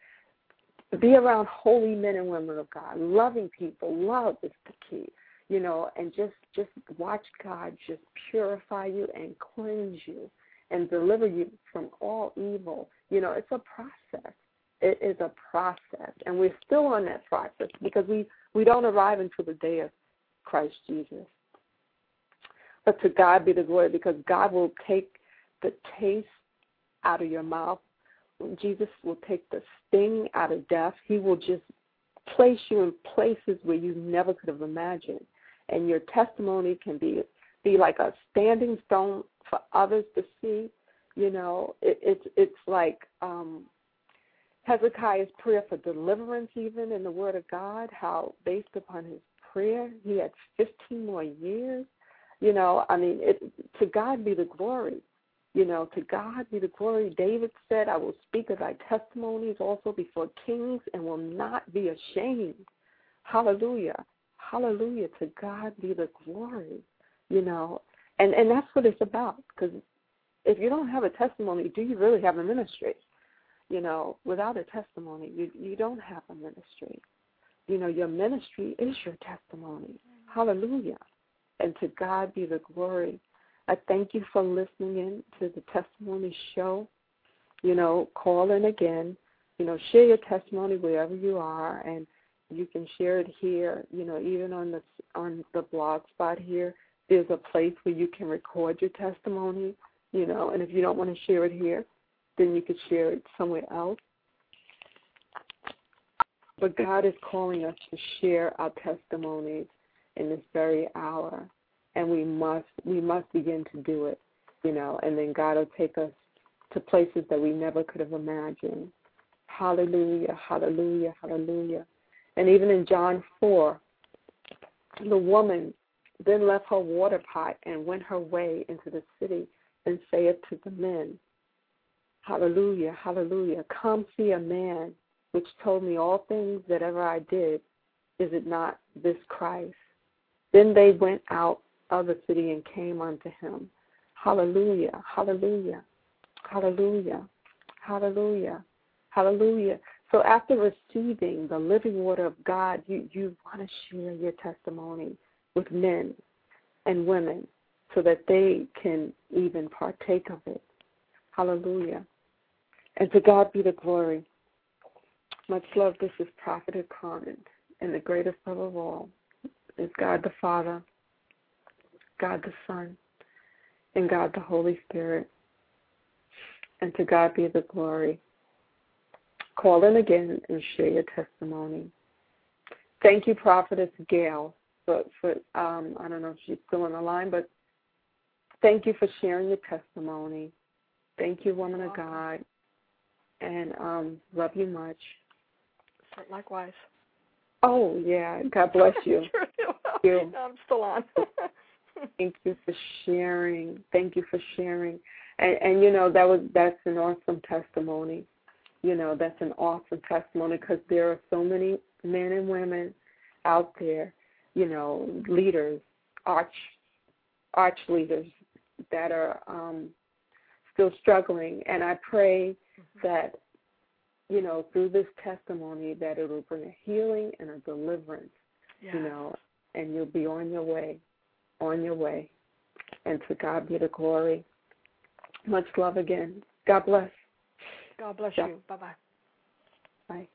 S2: be around holy men and women of God, loving people. Love is the key, you know, and just just watch God just purify you and cleanse you and deliver you from all evil. You know, it's a process. It is a process, and we're still on that process because we we don't arrive until the day of Christ Jesus. But to God be the glory because God will take the taste out of your mouth. Jesus will take the sting out of death. He will just place you in places where you never could have imagined. And your testimony can be be like a standing stone for others to see. You know, it, it's it's like um, Hezekiah's prayer for deliverance, even in the Word of God. How based upon his prayer, he had 15 more years. You know, I mean, it, to God be the glory. You know, to God be the glory. David said, I will speak of thy testimonies also before kings and will not be ashamed. Hallelujah. Hallelujah. To God be the glory. You know, and, and that's what it's about. Because if you don't have a testimony, do you really have a ministry? You know, without a testimony, you, you don't have a ministry. You know, your ministry is your testimony. Hallelujah. And to God be the glory. I thank you for listening in to the testimony show. You know, call in again. You know, share your testimony wherever you are, and you can share it here. You know, even on the on the blog spot here, there's a place where you can record your testimony. You know, and if you don't want to share it here, then you could share it somewhere else. But God is calling us to share our testimonies in this very hour, and we must we must begin to do it, you know. And then God will take us to places that we never could have imagined. Hallelujah, hallelujah, hallelujah. And even in John four, the woman then left her water pot and went her way into the city and saith to the men, Hallelujah, hallelujah. Come see a man which told me all things that ever I did. Is it not this Christ? Then they went out of the city and came unto him. Hallelujah, hallelujah, hallelujah, hallelujah, hallelujah. So after receiving the living water of God, you, you want to share your testimony with men and women so that they can even partake of it. Hallelujah. And to God be the glory. Much love. This is Prophet Carmen. And the greatest love of all is God the Father, God the Son, and God the Holy Spirit. And to God be the glory. Call in again and share your testimony. Thank you, Prophetess Gail, for, for um, I don't know if she's still on the line, but thank you for sharing your testimony. Thank you, woman of God, and um, love you much.
S3: Likewise.
S2: Oh yeah, God bless you.
S3: Thank you. No, I'm still on.
S2: Thank you for sharing. Thank you for sharing. And, and you know that was that's an awesome testimony. You know that's an awesome testimony because there are so many men and women out there. You know, leaders, arch arch leaders that are um, still struggling. And I pray mm-hmm. that you know, through this testimony that it will bring a healing and a deliverance, you know, and you'll be on your way, on your way. And to God be the glory. Much love again. God bless.
S3: God bless you. Bye-bye.
S2: Bye.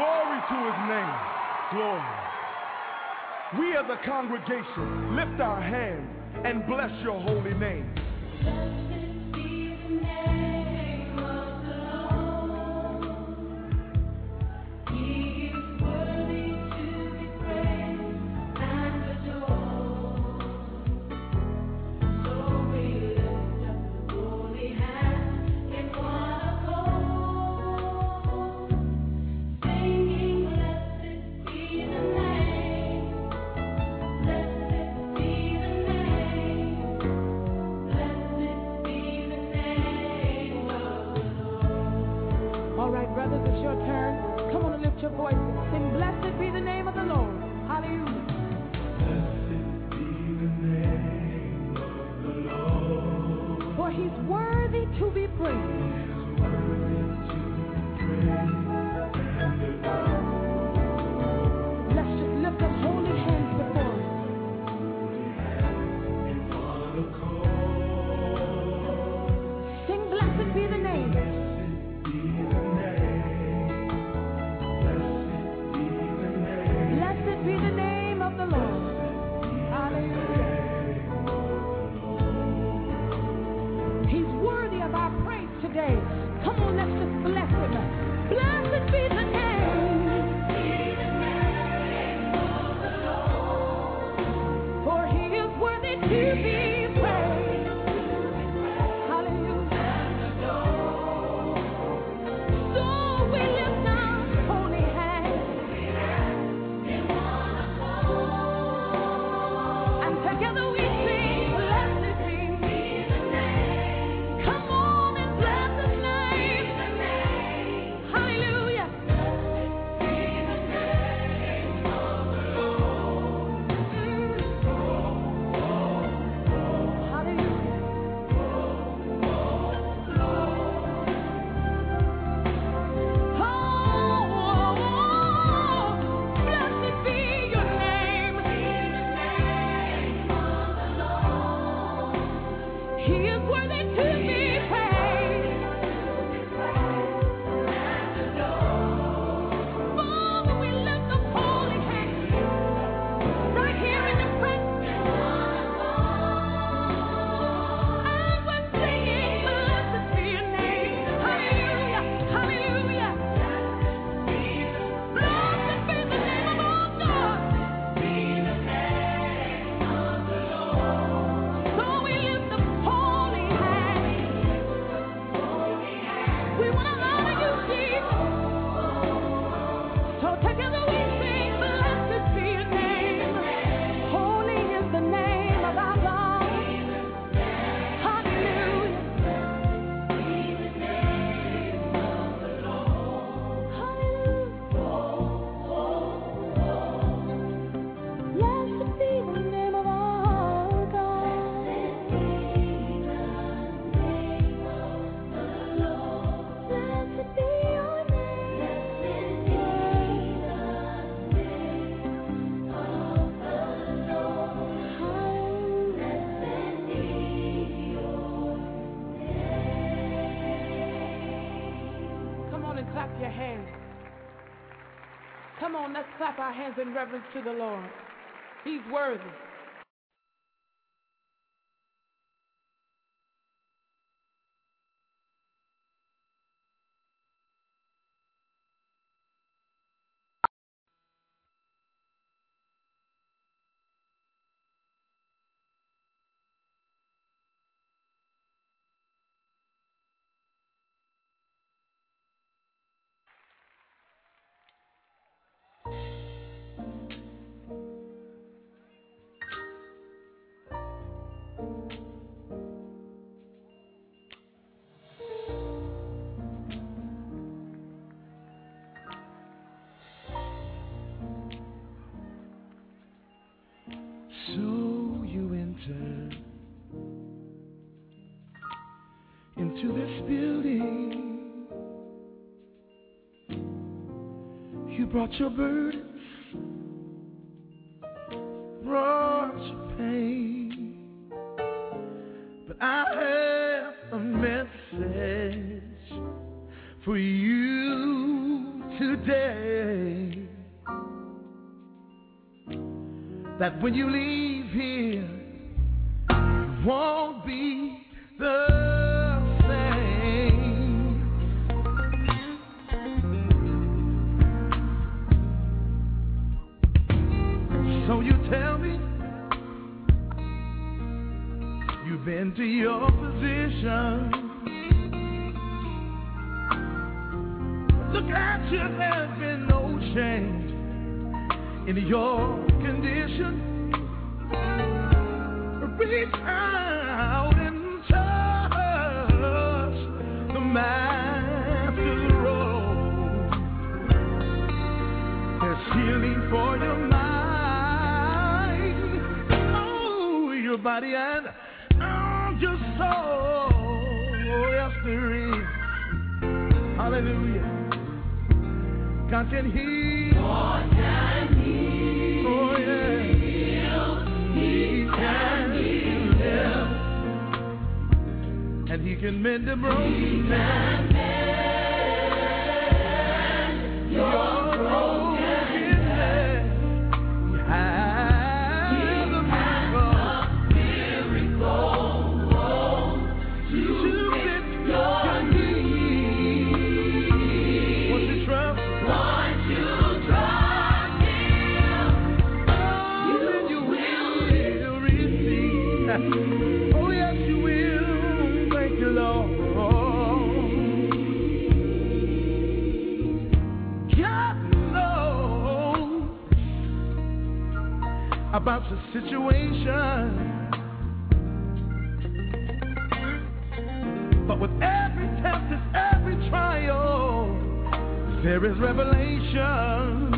S4: Glory to his
S5: name. Glory. We are the congregation lift our hands and bless your holy name.
S6: your voice. Sing, blessed be the name of the Lord. Hallelujah. Blessed be the name of the Lord. For he's worthy to be praised. our hands in reverence to the Lord. He's worthy.
S4: into this building. You brought your burdens, brought your pain, but I have a message for you today.
S5: That when you leave Hallelujah. God can heal. God can heal. Oh, yeah. He can heal. And he can mend the broken. He can mend your about the situation. But with every test, it's every trial, there is revelation.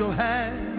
S5: your hand.